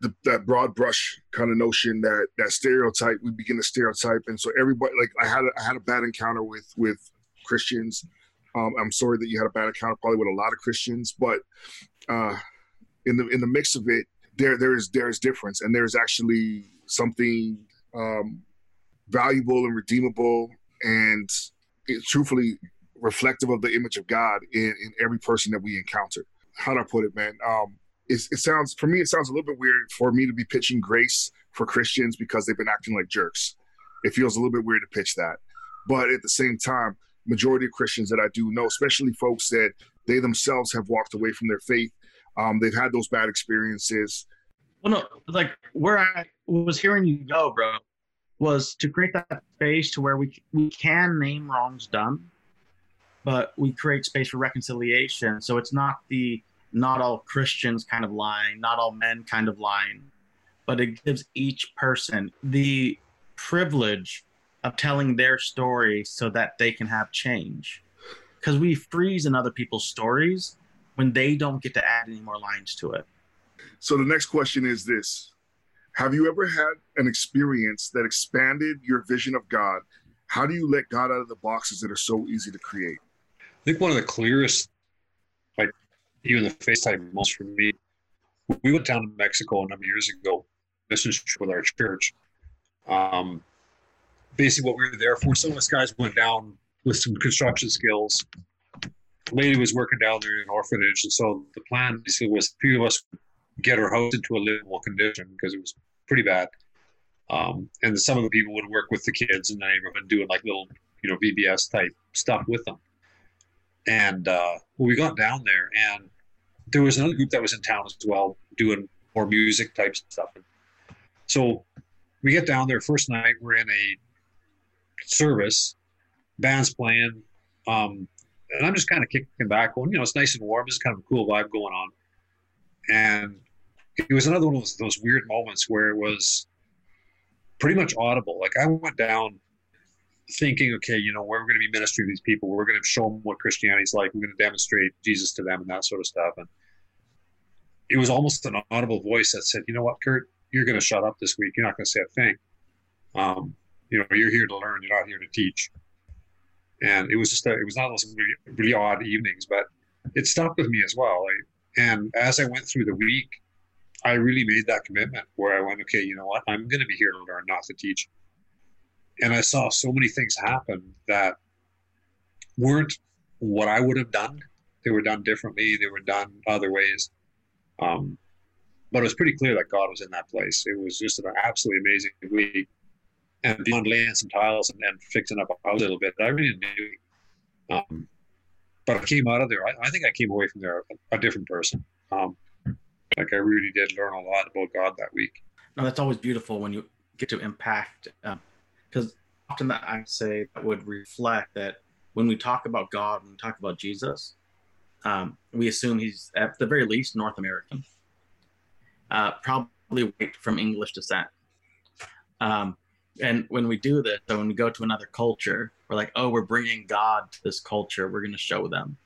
the, that broad brush kind of notion that that stereotype we begin to stereotype and so everybody like i had a, I had a bad encounter with with christians um, i'm sorry that you had a bad encounter probably with a lot of christians but uh in the in the mix of it there there is there is difference. And there's actually something um valuable and redeemable and it, truthfully reflective of the image of god in in every person that we encounter. How do i put it man? Um it, it sounds for me it sounds a little bit weird for me to be pitching grace for Christians because they've been acting like jerks. It feels a little bit weird to pitch that, but at the same time, majority of Christians that I do know, especially folks that they themselves have walked away from their faith, um, they've had those bad experiences.
Well, no, like where I was hearing you go, bro, was to create that space to where we we can name wrongs done, but we create space for reconciliation. So it's not the not all Christians kind of line, not all men kind of line, but it gives each person the privilege of telling their story so that they can have change. Because we freeze in other people's stories when they don't get to add any more lines to it.
So the next question is this Have you ever had an experience that expanded your vision of God? How do you let God out of the boxes that are so easy to create?
I think one of the clearest like even the FaceTime most for me. We went down to Mexico a number of years ago, mission trip with our church. Um, basically, what we were there for, some of us guys went down with some construction skills. Lady was working down there in an orphanage, and so the plan was a few of us get her house into a livable condition because it was pretty bad. Um, and some of the people would work with the kids in the neighborhood doing like little, you know, VBS type stuff with them. And uh, we got down there, and there was another group that was in town as well, doing more music type stuff. So we get down there first night. We're in a service, band's playing, um, and I'm just kind of kicking back, going, you know, it's nice and warm. There's kind of a cool vibe going on, and it was another one of those, those weird moments where it was pretty much audible. Like I went down thinking, okay, you know, we're going to be ministering to these people. We're going to show them what Christianity's like. We're going to demonstrate Jesus to them and that sort of stuff. And it was almost an audible voice that said, you know what, Kurt, you're going to shut up this week. You're not going to say a thing. Um, you know, you're here to learn. You're not here to teach. And it was just, a, it was not those really, really odd evenings, but it stuck with me as well. I, and as I went through the week, I really made that commitment where I went, okay, you know what, I'm going to be here to learn, not to teach and I saw so many things happen that weren't what I would have done. They were done differently. They were done other ways. Um, but it was pretty clear that God was in that place. It was just an absolutely amazing week. And beyond laying some tiles and, and fixing up a little bit, I really didn't knew. Um, but I came out of there. I, I, think I came away from there a, a different person. Um, like I really did learn a lot about God that week.
No, that's always beautiful when you get to impact um, because often that I say that would reflect that when we talk about God, we talk about Jesus, um, we assume he's at the very least North American, uh, probably white from English descent. Um, and when we do this, so when we go to another culture, we're like, oh, we're bringing God to this culture. We're going to show them.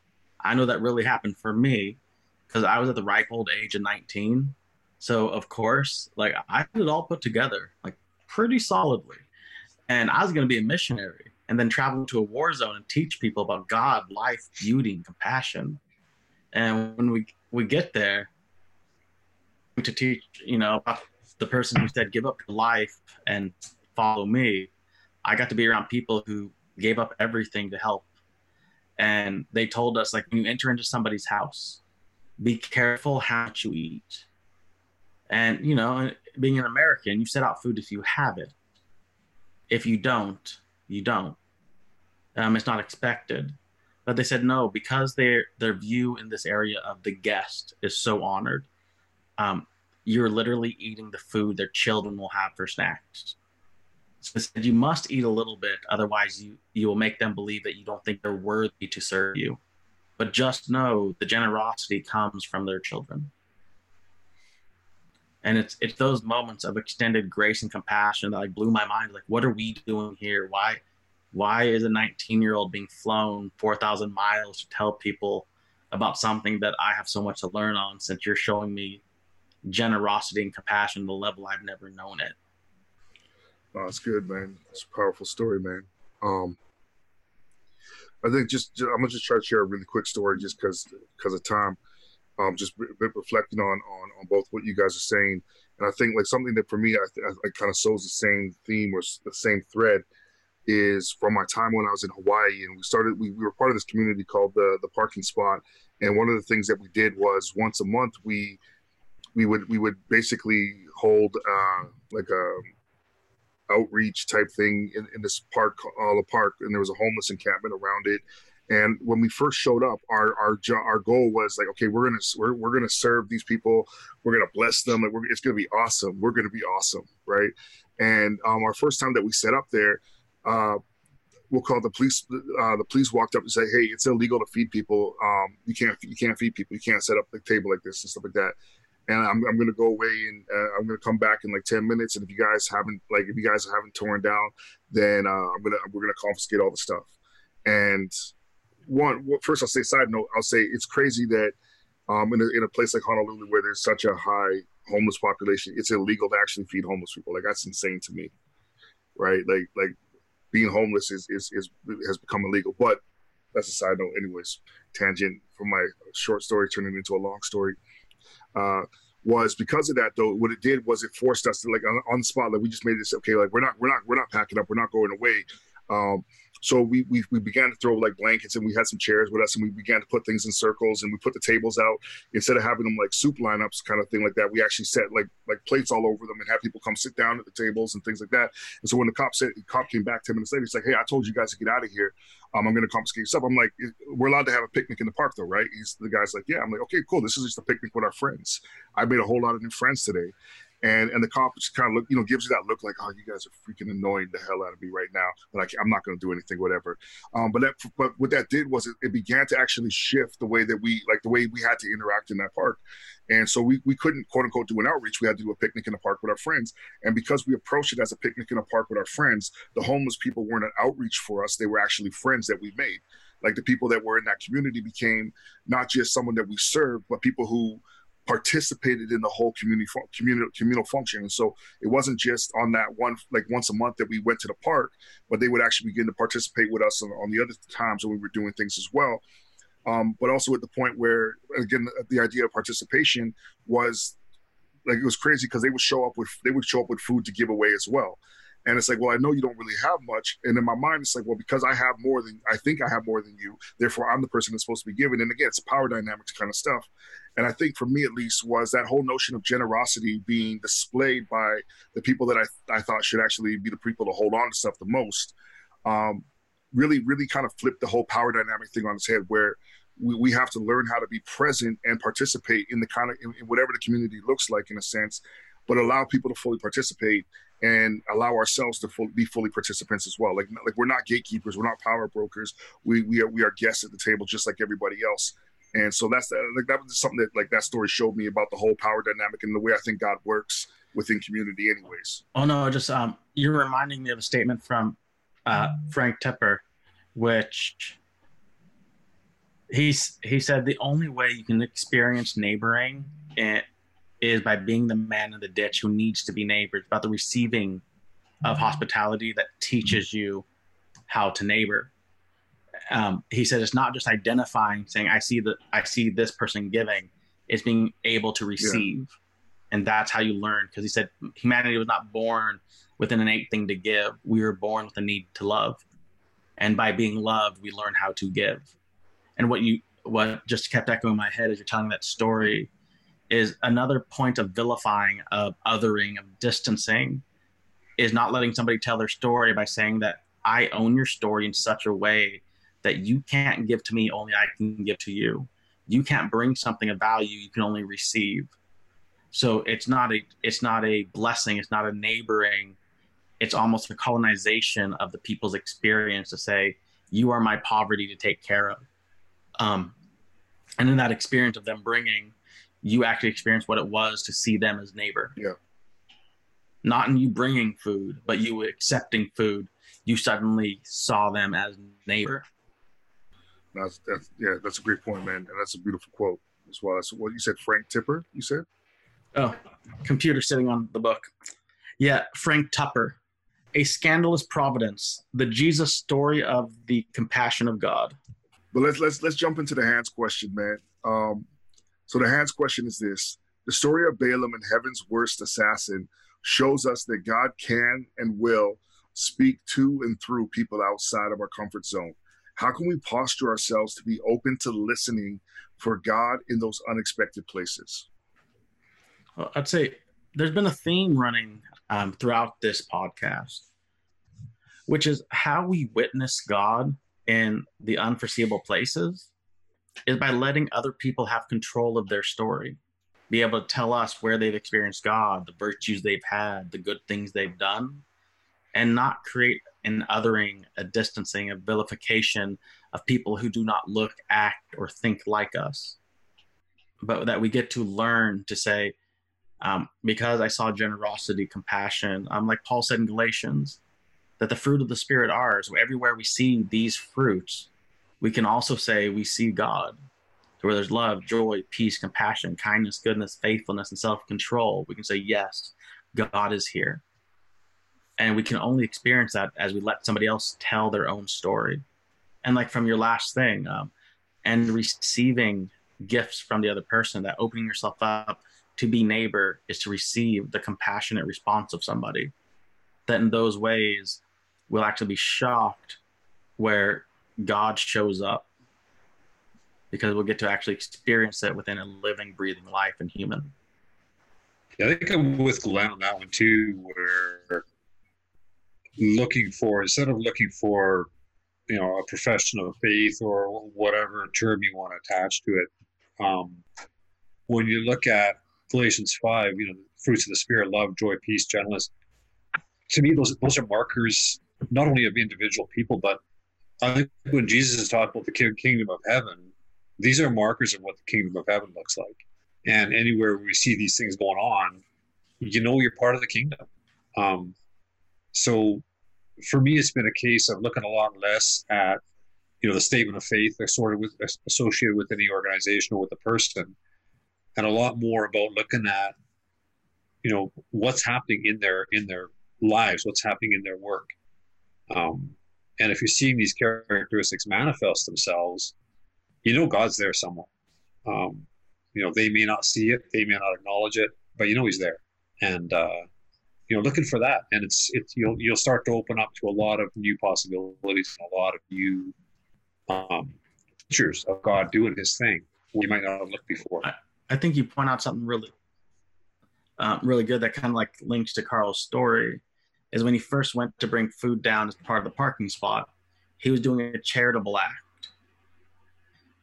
I know that really happened for me because I was at the ripe old age of 19. So, of course, like I had it all put together, like pretty solidly and I was going to be a missionary and then travel to a war zone and teach people about God, life, beauty, and compassion. And when we we get there to teach, you know, about the person who said, "Give up your life and follow me," I got to be around people who gave up everything to help. And they told us, like, when you enter into somebody's house, be careful how much you eat. And you know, being an American, you set out food if you have it. If you don't, you don't. Um, it's not expected. But they said no because their their view in this area of the guest is so honored. Um, you're literally eating the food their children will have for snacks. So said you must eat a little bit, otherwise you you will make them believe that you don't think they're worthy to serve you. But just know the generosity comes from their children. And it's it's those moments of extended grace and compassion that like blew my mind. Like, what are we doing here? Why why is a 19 year old being flown 4,000 miles to tell people about something that I have so much to learn on since you're showing me generosity and compassion to the level I've never known it.
Oh, it's good, man. It's a powerful story, man. Um, I think just, just, I'm gonna just try to share a really quick story, just because because of time. Um, just re- reflecting on on on both what you guys are saying, and I think like something that for me, I, I, I kind of sows the same theme or the same thread is from my time when I was in Hawaii, and we started. We, we were part of this community called the the Parking Spot, and one of the things that we did was once a month we we would we would basically hold uh, like a outreach type thing in, in this park, uh, the park, and there was a homeless encampment around it. And when we first showed up, our our our goal was like, okay, we're gonna we're, we're gonna serve these people, we're gonna bless them, like it's gonna be awesome. We're gonna be awesome, right? And um, our first time that we set up there, uh, we'll call the police. Uh, the police walked up and said, "Hey, it's illegal to feed people. Um, you can't you can't feed people. You can't set up a table like this and stuff like that." And I'm, I'm gonna go away and uh, I'm gonna come back in like ten minutes. And if you guys haven't like if you guys haven't torn down, then uh, I'm gonna we're gonna confiscate all the stuff. And one first I'll say side note I'll say it's crazy that um, in a, in a place like Honolulu where there's such a high homeless population, it's illegal to actually feed homeless people. Like that's insane to me, right? Like like being homeless is, is, is has become illegal. But that's a side note, anyways. Tangent from my short story turning into a long story. Uh, was because of that though. What it did was it forced us to like on, on the spot. Like we just made this okay. Like we're not we're not we're not packing up. We're not going away. Um, so we, we we began to throw like blankets and we had some chairs with us and we began to put things in circles and we put the tables out instead of having them like soup lineups kind of thing like that. We actually set like like plates all over them and have people come sit down at the tables and things like that. And so when the cop said the cop came back ten minutes later, he's like, "Hey, I told you guys to get out of here. Um, I'm going to confiscate stuff." I'm like, "We're allowed to have a picnic in the park, though, right?" He's the guy's like, "Yeah." I'm like, "Okay, cool. This is just a picnic with our friends. I made a whole lot of new friends today." And and the just kind of look, you know, gives you that look like, oh, you guys are freaking annoying the hell out of me right now, but I, am not going to do anything, whatever. Um, but that, but what that did was it, it, began to actually shift the way that we, like the way we had to interact in that park, and so we we couldn't quote unquote do an outreach. We had to do a picnic in the park with our friends, and because we approached it as a picnic in a park with our friends, the homeless people weren't an outreach for us; they were actually friends that we made. Like the people that were in that community became not just someone that we served, but people who participated in the whole community communal communal function. And so it wasn't just on that one like once a month that we went to the park, but they would actually begin to participate with us on, on the other times when we were doing things as well. Um, but also at the point where again the idea of participation was like it was crazy because they would show up with they would show up with food to give away as well. And it's like, well, I know you don't really have much. And in my mind, it's like, well, because I have more than I think I have more than you, therefore I'm the person that's supposed to be giving. And again, it's power dynamics kind of stuff. And I think for me at least was that whole notion of generosity being displayed by the people that I, I thought should actually be the people to hold on to stuff the most. Um, really, really kind of flipped the whole power dynamic thing on its head where we, we have to learn how to be present and participate in the kind of in, in whatever the community looks like in a sense, but allow people to fully participate and allow ourselves to full, be fully participants as well. Like like we're not gatekeepers, we're not power brokers. We we are we are guests at the table just like everybody else. And so that's like that was just something that like that story showed me about the whole power dynamic and the way I think God works within community, anyways.
Oh no, just um, you're reminding me of a statement from uh, Frank Tupper, which he's he said the only way you can experience neighboring is by being the man in the ditch who needs to be neighbored, about the receiving of hospitality that teaches you how to neighbor um, he said it's not just identifying saying i see that i see this person giving it's being able to receive. Yeah. and that's how you learn because he said humanity was not born with an innate thing to give. We were born with a need to love. And by being loved we learn how to give. And what you what just kept echoing in my head as you're telling that story is another point of vilifying, of othering, of distancing, is not letting somebody tell their story by saying that I own your story in such a way that you can't give to me, only I can give to you. You can't bring something of value, you can only receive. So it's not a it's not a blessing, it's not a neighboring, it's almost a colonization of the people's experience to say, you are my poverty to take care of. Um, and in that experience of them bringing you actually experience what it was to see them as neighbor.
Yeah.
Not in you bringing food, but you accepting food. You suddenly saw them as neighbor.
That's, that's yeah, that's a great point, man, and that's a beautiful quote as well. That's what you said, Frank Tupper. You said.
Oh, computer sitting on the book. Yeah, Frank Tupper, a scandalous providence, the Jesus story of the compassion of God.
But let's let's let's jump into the hands question, man. Um, so the hands question is this The story of Balaam and heaven's worst assassin shows us that God can and will speak to and through people outside of our comfort zone. How can we posture ourselves to be open to listening for God in those unexpected places?
Well, I'd say there's been a theme running um, throughout this podcast, which is how we witness God in the unforeseeable places is by letting other people have control of their story, be able to tell us where they've experienced God, the virtues they've had, the good things they've done, and not create an othering, a distancing, a vilification of people who do not look, act, or think like us. But that we get to learn to say, um, because I saw generosity, compassion, um, like Paul said in Galatians, that the fruit of the Spirit are. So everywhere we see these fruits, we can also say we see God, where there's love, joy, peace, compassion, kindness, goodness, faithfulness, and self control. We can say, yes, God is here. And we can only experience that as we let somebody else tell their own story. And like from your last thing, um, and receiving gifts from the other person, that opening yourself up to be neighbor is to receive the compassionate response of somebody. That in those ways, we'll actually be shocked where God shows up because we'll get to actually experience it within a living, breathing life and human.
Yeah, I think I'm with Glenn on that one too, where looking for instead of looking for you know a profession of faith or whatever term you want to attach to it. Um, when you look at Galatians five, you know, fruits of the spirit, love, joy, peace, gentleness. To me, those those are markers not only of individual people, but I think when Jesus is talking about the kingdom of heaven, these are markers of what the kingdom of heaven looks like. And anywhere we see these things going on, you know you're part of the kingdom. Um, so for me, it's been a case of looking a lot less at you know the statement of faith sort of with, associated with any organization or with a person, and a lot more about looking at you know what's happening in their in their lives, what's happening in their work. Um, and if you're seeing these characteristics manifest themselves, you know God's there somewhere. Um, you know, they may not see it, they may not acknowledge it, but you know He's there, and uh, you know, looking for that. And it's it's you'll you'll start to open up to a lot of new possibilities, and a lot of new um, pictures of God doing His thing you might not have looked before.
I, I think you point out something really, uh, really good that kind of like links to Carl's story is when he first went to bring food down as part of the parking spot, he was doing a charitable act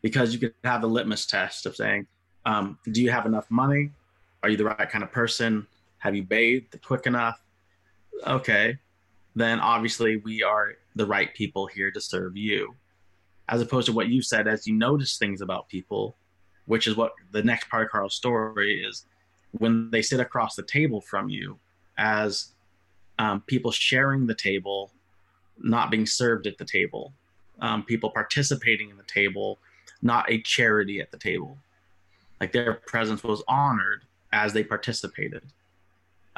because you could have the litmus test of saying, um, do you have enough money? Are you the right kind of person? Have you bathed quick enough? Okay, then obviously we are the right people here to serve you. As opposed to what you said, as you notice things about people, which is what the next part of Carl's story is when they sit across the table from you as um, people sharing the table, not being served at the table, um, people participating in the table, not a charity at the table. Like their presence was honored as they participated.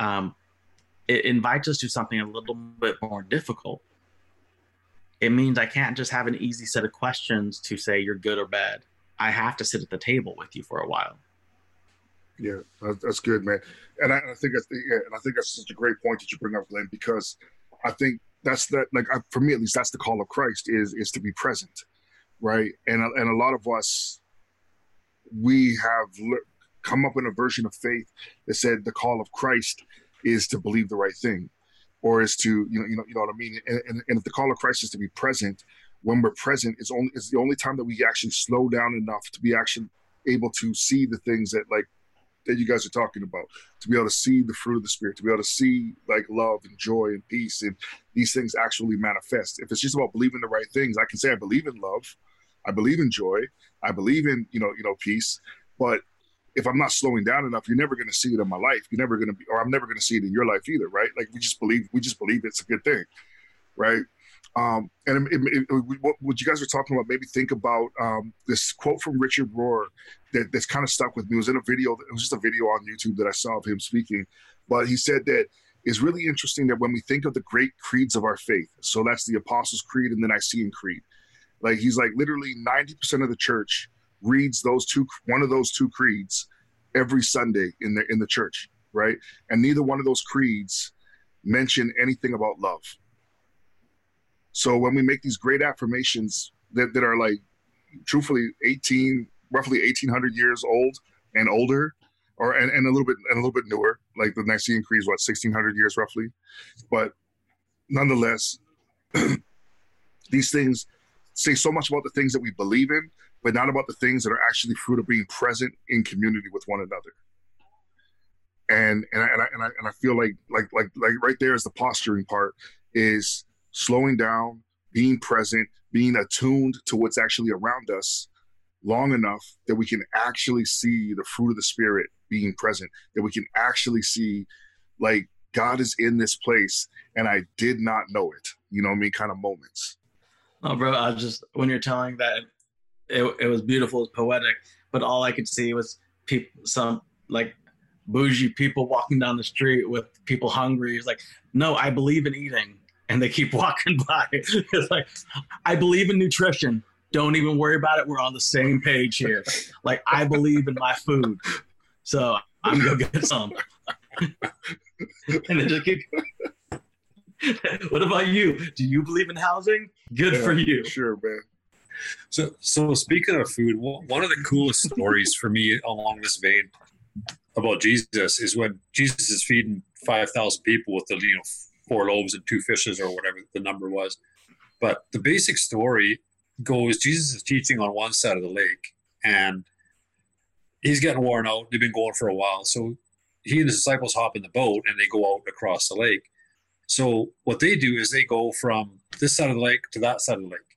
Um, it invites us to something a little bit more difficult. It means I can't just have an easy set of questions to say you're good or bad. I have to sit at the table with you for a while.
Yeah, that's good, man. And I, I think that's yeah, and I think that's such a great point that you bring up, Glenn, because I think that's that like for me at least that's the call of Christ is is to be present, right? And and a lot of us we have come up with a version of faith that said the call of Christ is to believe the right thing, or is to you know you know you know what I mean. And, and, and if the call of Christ is to be present, when we're present is only is the only time that we actually slow down enough to be actually able to see the things that like that you guys are talking about to be able to see the fruit of the spirit to be able to see like love and joy and peace and these things actually manifest if it's just about believing the right things i can say i believe in love i believe in joy i believe in you know you know peace but if i'm not slowing down enough you're never going to see it in my life you're never going to be or i'm never going to see it in your life either right like we just believe we just believe it's a good thing right um, and it, it, it, what, what, you guys were talking about maybe think about um, this quote from Richard Rohr that, that's kind of stuck with me. It was in a video. It was just a video on YouTube that I saw of him speaking, but he said that it's really interesting that when we think of the great creeds of our faith, so that's the Apostles' Creed and the Nicene Creed, like he's like literally ninety percent of the church reads those two, one of those two creeds every Sunday in the in the church, right? And neither one of those creeds mention anything about love so when we make these great affirmations that, that are like truthfully 18, roughly 1800 years old and older, or and, and a little bit and a little bit newer, like the Nicene Creed is what 1600 years roughly, but nonetheless, these things say so much about the things that we believe in, but not about the things that are actually fruit of being present in community with one another. And and I, and I, and I, and I feel like like like like right there is the posturing part is slowing down, being present, being attuned to what's actually around us long enough that we can actually see the fruit of the spirit being present, that we can actually see like God is in this place and I did not know it. You know what I mean? Kind of moments.
Oh, bro, I just, when you're telling that, it, it was beautiful, it was poetic, but all I could see was people, some like bougie people walking down the street with people hungry. It's like, no, I believe in eating and they keep walking by. It's like, I believe in nutrition. Don't even worry about it. We're on the same page here. Like, I believe in my food. So I'm going to get some. and they just keep. what about you? Do you believe in housing? Good yeah, for you.
Sure, man.
So, so speaking of food, one of the coolest stories for me along this vein about Jesus is when Jesus is feeding five thousand people with the you know four loaves and two fishes or whatever the number was. But the basic story goes Jesus is teaching on one side of the lake and he's getting worn out. They've been going for a while. So he and his disciples hop in the boat and they go out across the lake. So what they do is they go from this side of the lake to that side of the lake.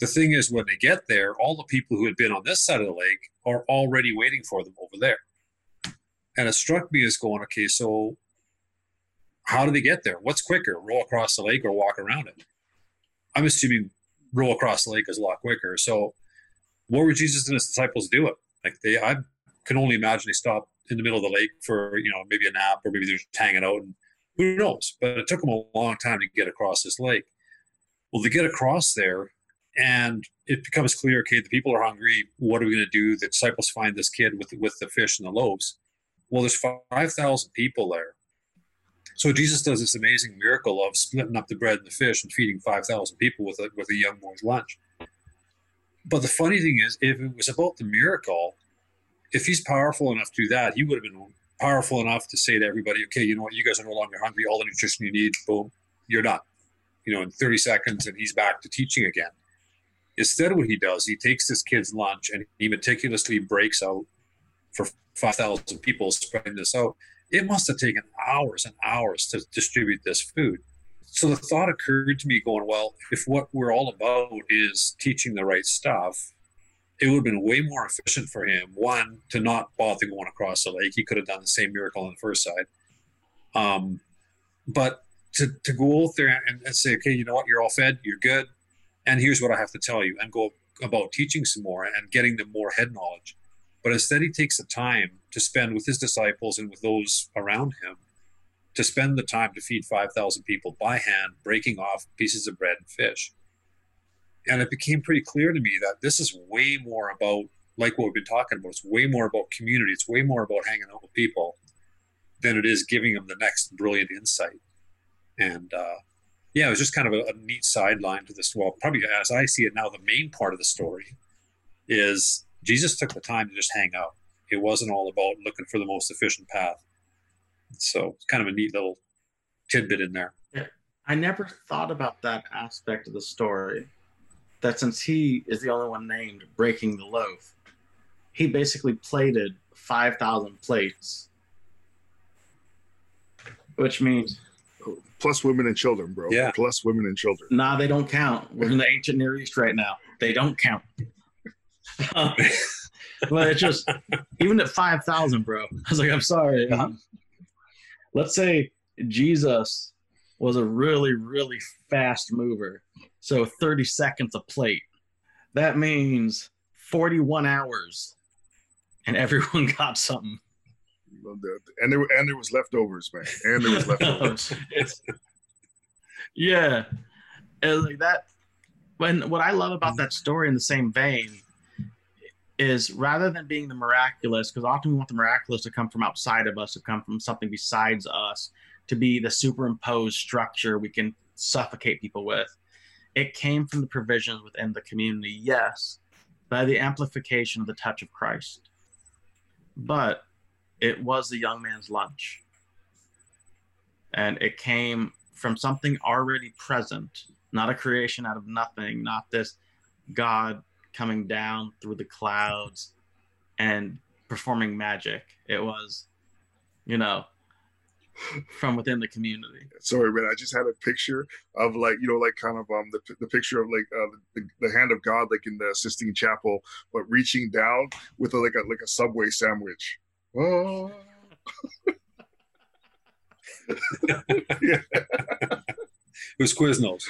The thing is, when they get there, all the people who had been on this side of the lake are already waiting for them over there. And it struck me as going, okay, so how do they get there? What's quicker, row across the lake or walk around it? I'm assuming row across the lake is a lot quicker. So, what were Jesus and his disciples doing? Like they, I can only imagine they stopped in the middle of the lake for you know maybe a nap or maybe they're just hanging out and who knows. But it took them a long time to get across this lake. Well, to get across there, and it becomes clear. Okay, the people are hungry. What are we going to do? The disciples find this kid with with the fish and the loaves. Well, there's five thousand people there so Jesus does this amazing miracle of splitting up the bread and the fish and feeding 5,000 people with a, with a young boy's lunch. But the funny thing is, if it was about the miracle, if he's powerful enough to do that, he would have been powerful enough to say to everybody, okay, you know what, you guys are no longer hungry, all the nutrition you need, boom, you're done. You know, in 30 seconds, and he's back to teaching again. Instead, what he does, he takes this kid's lunch and he meticulously breaks out for 5,000 people, spreading this out it must have taken hours and hours to distribute this food. So the thought occurred to me going, well, if what we're all about is teaching the right stuff, it would have been way more efficient for him, one, to not bother going across the lake. He could have done the same miracle on the first side. Um, but to, to go out there and, and say, okay, you know what, you're all fed, you're good. And here's what I have to tell you, and go about teaching some more and getting them more head knowledge. But instead, he takes the time to spend with his disciples and with those around him to spend the time to feed 5,000 people by hand, breaking off pieces of bread and fish. And it became pretty clear to me that this is way more about, like what we've been talking about, it's way more about community, it's way more about hanging out with people than it is giving them the next brilliant insight. And uh, yeah, it was just kind of a, a neat sideline to this. Well, probably as I see it now, the main part of the story is Jesus took the time to just hang out It wasn't all about looking for the most efficient path. So it's kind of a neat little tidbit in there.
Yeah. I never thought about that aspect of the story. That since he is the only one named breaking the loaf, he basically plated 5,000 plates. Which means,
Plus women and children, bro.
Yeah.
Plus women and children.
nah, they don't count. We're in the ancient Near East right now. They don't count. but it's just, even at 5,000, bro, I was like, I'm sorry. Um, let's say Jesus was a really, really fast mover. So 30 seconds a plate. That means 41 hours. And everyone got something.
And there were and there was leftovers, man. And there was leftovers.
yeah. And like that when what I love about that story in the same vein is rather than being the miraculous, because often we want the miraculous to come from outside of us, to come from something besides us, to be the superimposed structure we can suffocate people with. It came from the provisions within the community, yes, by the amplification of the touch of Christ. But it was the young man's lunch. And it came from something already present, not a creation out of nothing, not this God coming down through the clouds and performing magic. It was, you know, from within the community.
Sorry, man. I just had a picture of like you know, like kind of um the, the picture of like uh, the, the hand of God, like in the Sistine Chapel, but reaching down with a, like a like a Subway sandwich. Oh. yeah.
It was Quiznos.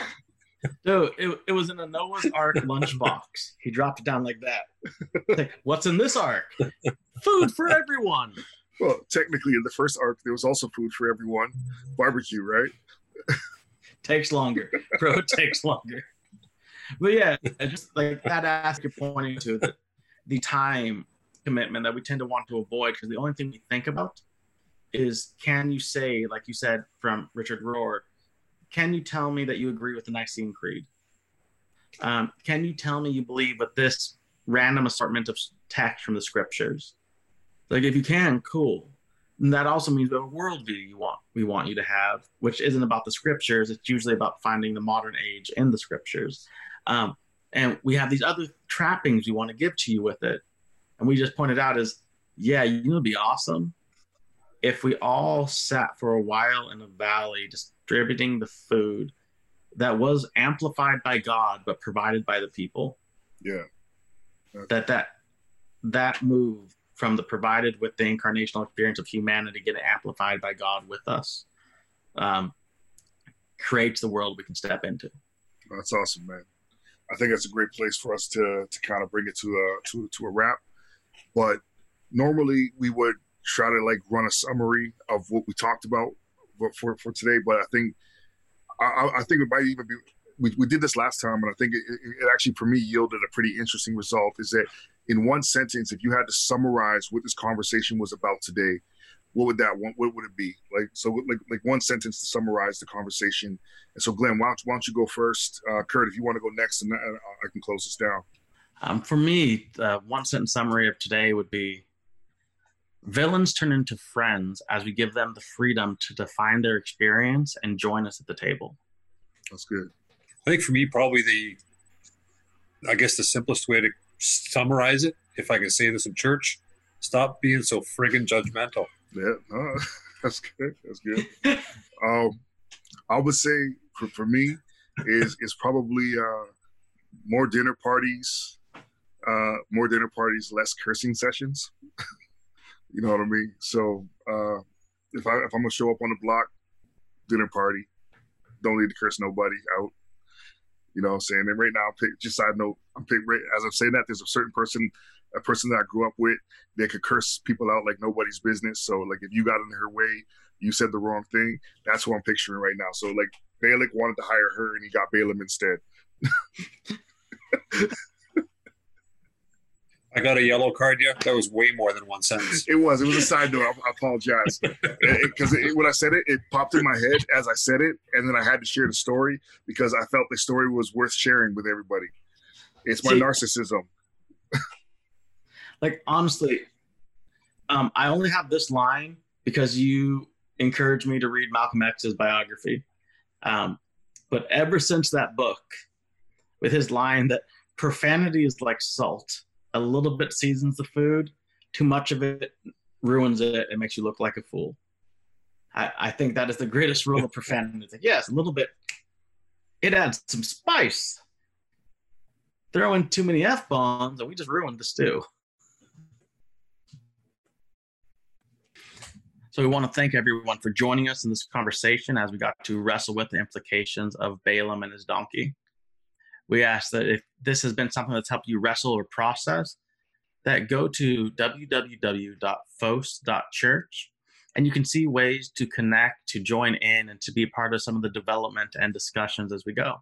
Dude, it, it was in a Noah's Ark lunchbox. He dropped it down like that. Like, What's in this ark? Food for everyone.
Well, technically, in the first ark, there was also food for everyone, barbecue, right?
takes longer, bro. It takes longer. But yeah, just like that ask you're pointing to the, the time commitment that we tend to want to avoid because the only thing we think about is can you say, like you said from Richard Rohr, can you tell me that you agree with the Nicene Creed? Um, can you tell me you believe with this random assortment of text from the scriptures? Like if you can, cool. And that also means a worldview you want we want you to have, which isn't about the scriptures. It's usually about finding the modern age in the scriptures. Um, and we have these other trappings we want to give to you with it. And we just pointed out is, yeah, you know, it'd be awesome if we all sat for a while in a valley distributing the food that was amplified by God but provided by the people.
Yeah.
That that that move from the provided with the incarnational experience of humanity getting amplified by God with us um, creates the world we can step into.
That's awesome, man. I think that's a great place for us to to kind of bring it to a to, to a wrap. But normally we would try to like run a summary of what we talked about for for today. But I think I, I think it might even be we, we did this last time, and I think it, it actually for me yielded a pretty interesting result. Is that in one sentence, if you had to summarize what this conversation was about today, what would that one what would it be like so like like one sentence to summarize the conversation and so glenn why don't, why don't you go first uh, kurt if you want to go next and i can close this down
Um, for me, the one sentence summary of today would be villains turn into friends as we give them the freedom to define their experience and join us at the table.
that's good
I think for me, probably the, I guess the simplest way to summarize it, if I can say this in church, stop being so friggin' judgmental.
yeah no, that's good that's good um i would say for, for me is is probably uh more dinner parties uh more dinner parties less cursing sessions. You know what i mean? So uh if i if i'm gonna show up on the block dinner party don't need to curse nobody out. You know what i'm saying? And right now just side note i'm pick, right, as i'm saying that there's a certain person a person that i grew up with that could curse people out like nobody's business. So like if you got in her way you said the wrong thing that's what i'm picturing right now. So like Balak wanted to hire her and he got Balaam instead
I got a yellow card, yeah. That was way more than one sentence.
It was. It was a side note. I, I apologize because when I said it, it popped in my head as I said it, and then I had to share the story because I felt the story was worth sharing with everybody. It's my
See-
narcissism.
Like honestly, Um, I only have this line because you encouraged me to read Malcolm X's biography. Um, but ever since that book, with his line that profanity is like salt, a little bit seasons the food, too much of it ruins it It makes you look like a fool. I, I think that is the greatest rule of profanity. Yes, a little bit, it adds some spice. Throw in too many F bombs and we just ruined the stew. So we want to thank everyone for joining us in this conversation as we got to wrestle with the implications of Balaam and his donkey. We ask that if this has been something that's helped you wrestle or process, that go to www.fos.church and you can see ways to connect, to join in, and to be part of some of the development and discussions as we go.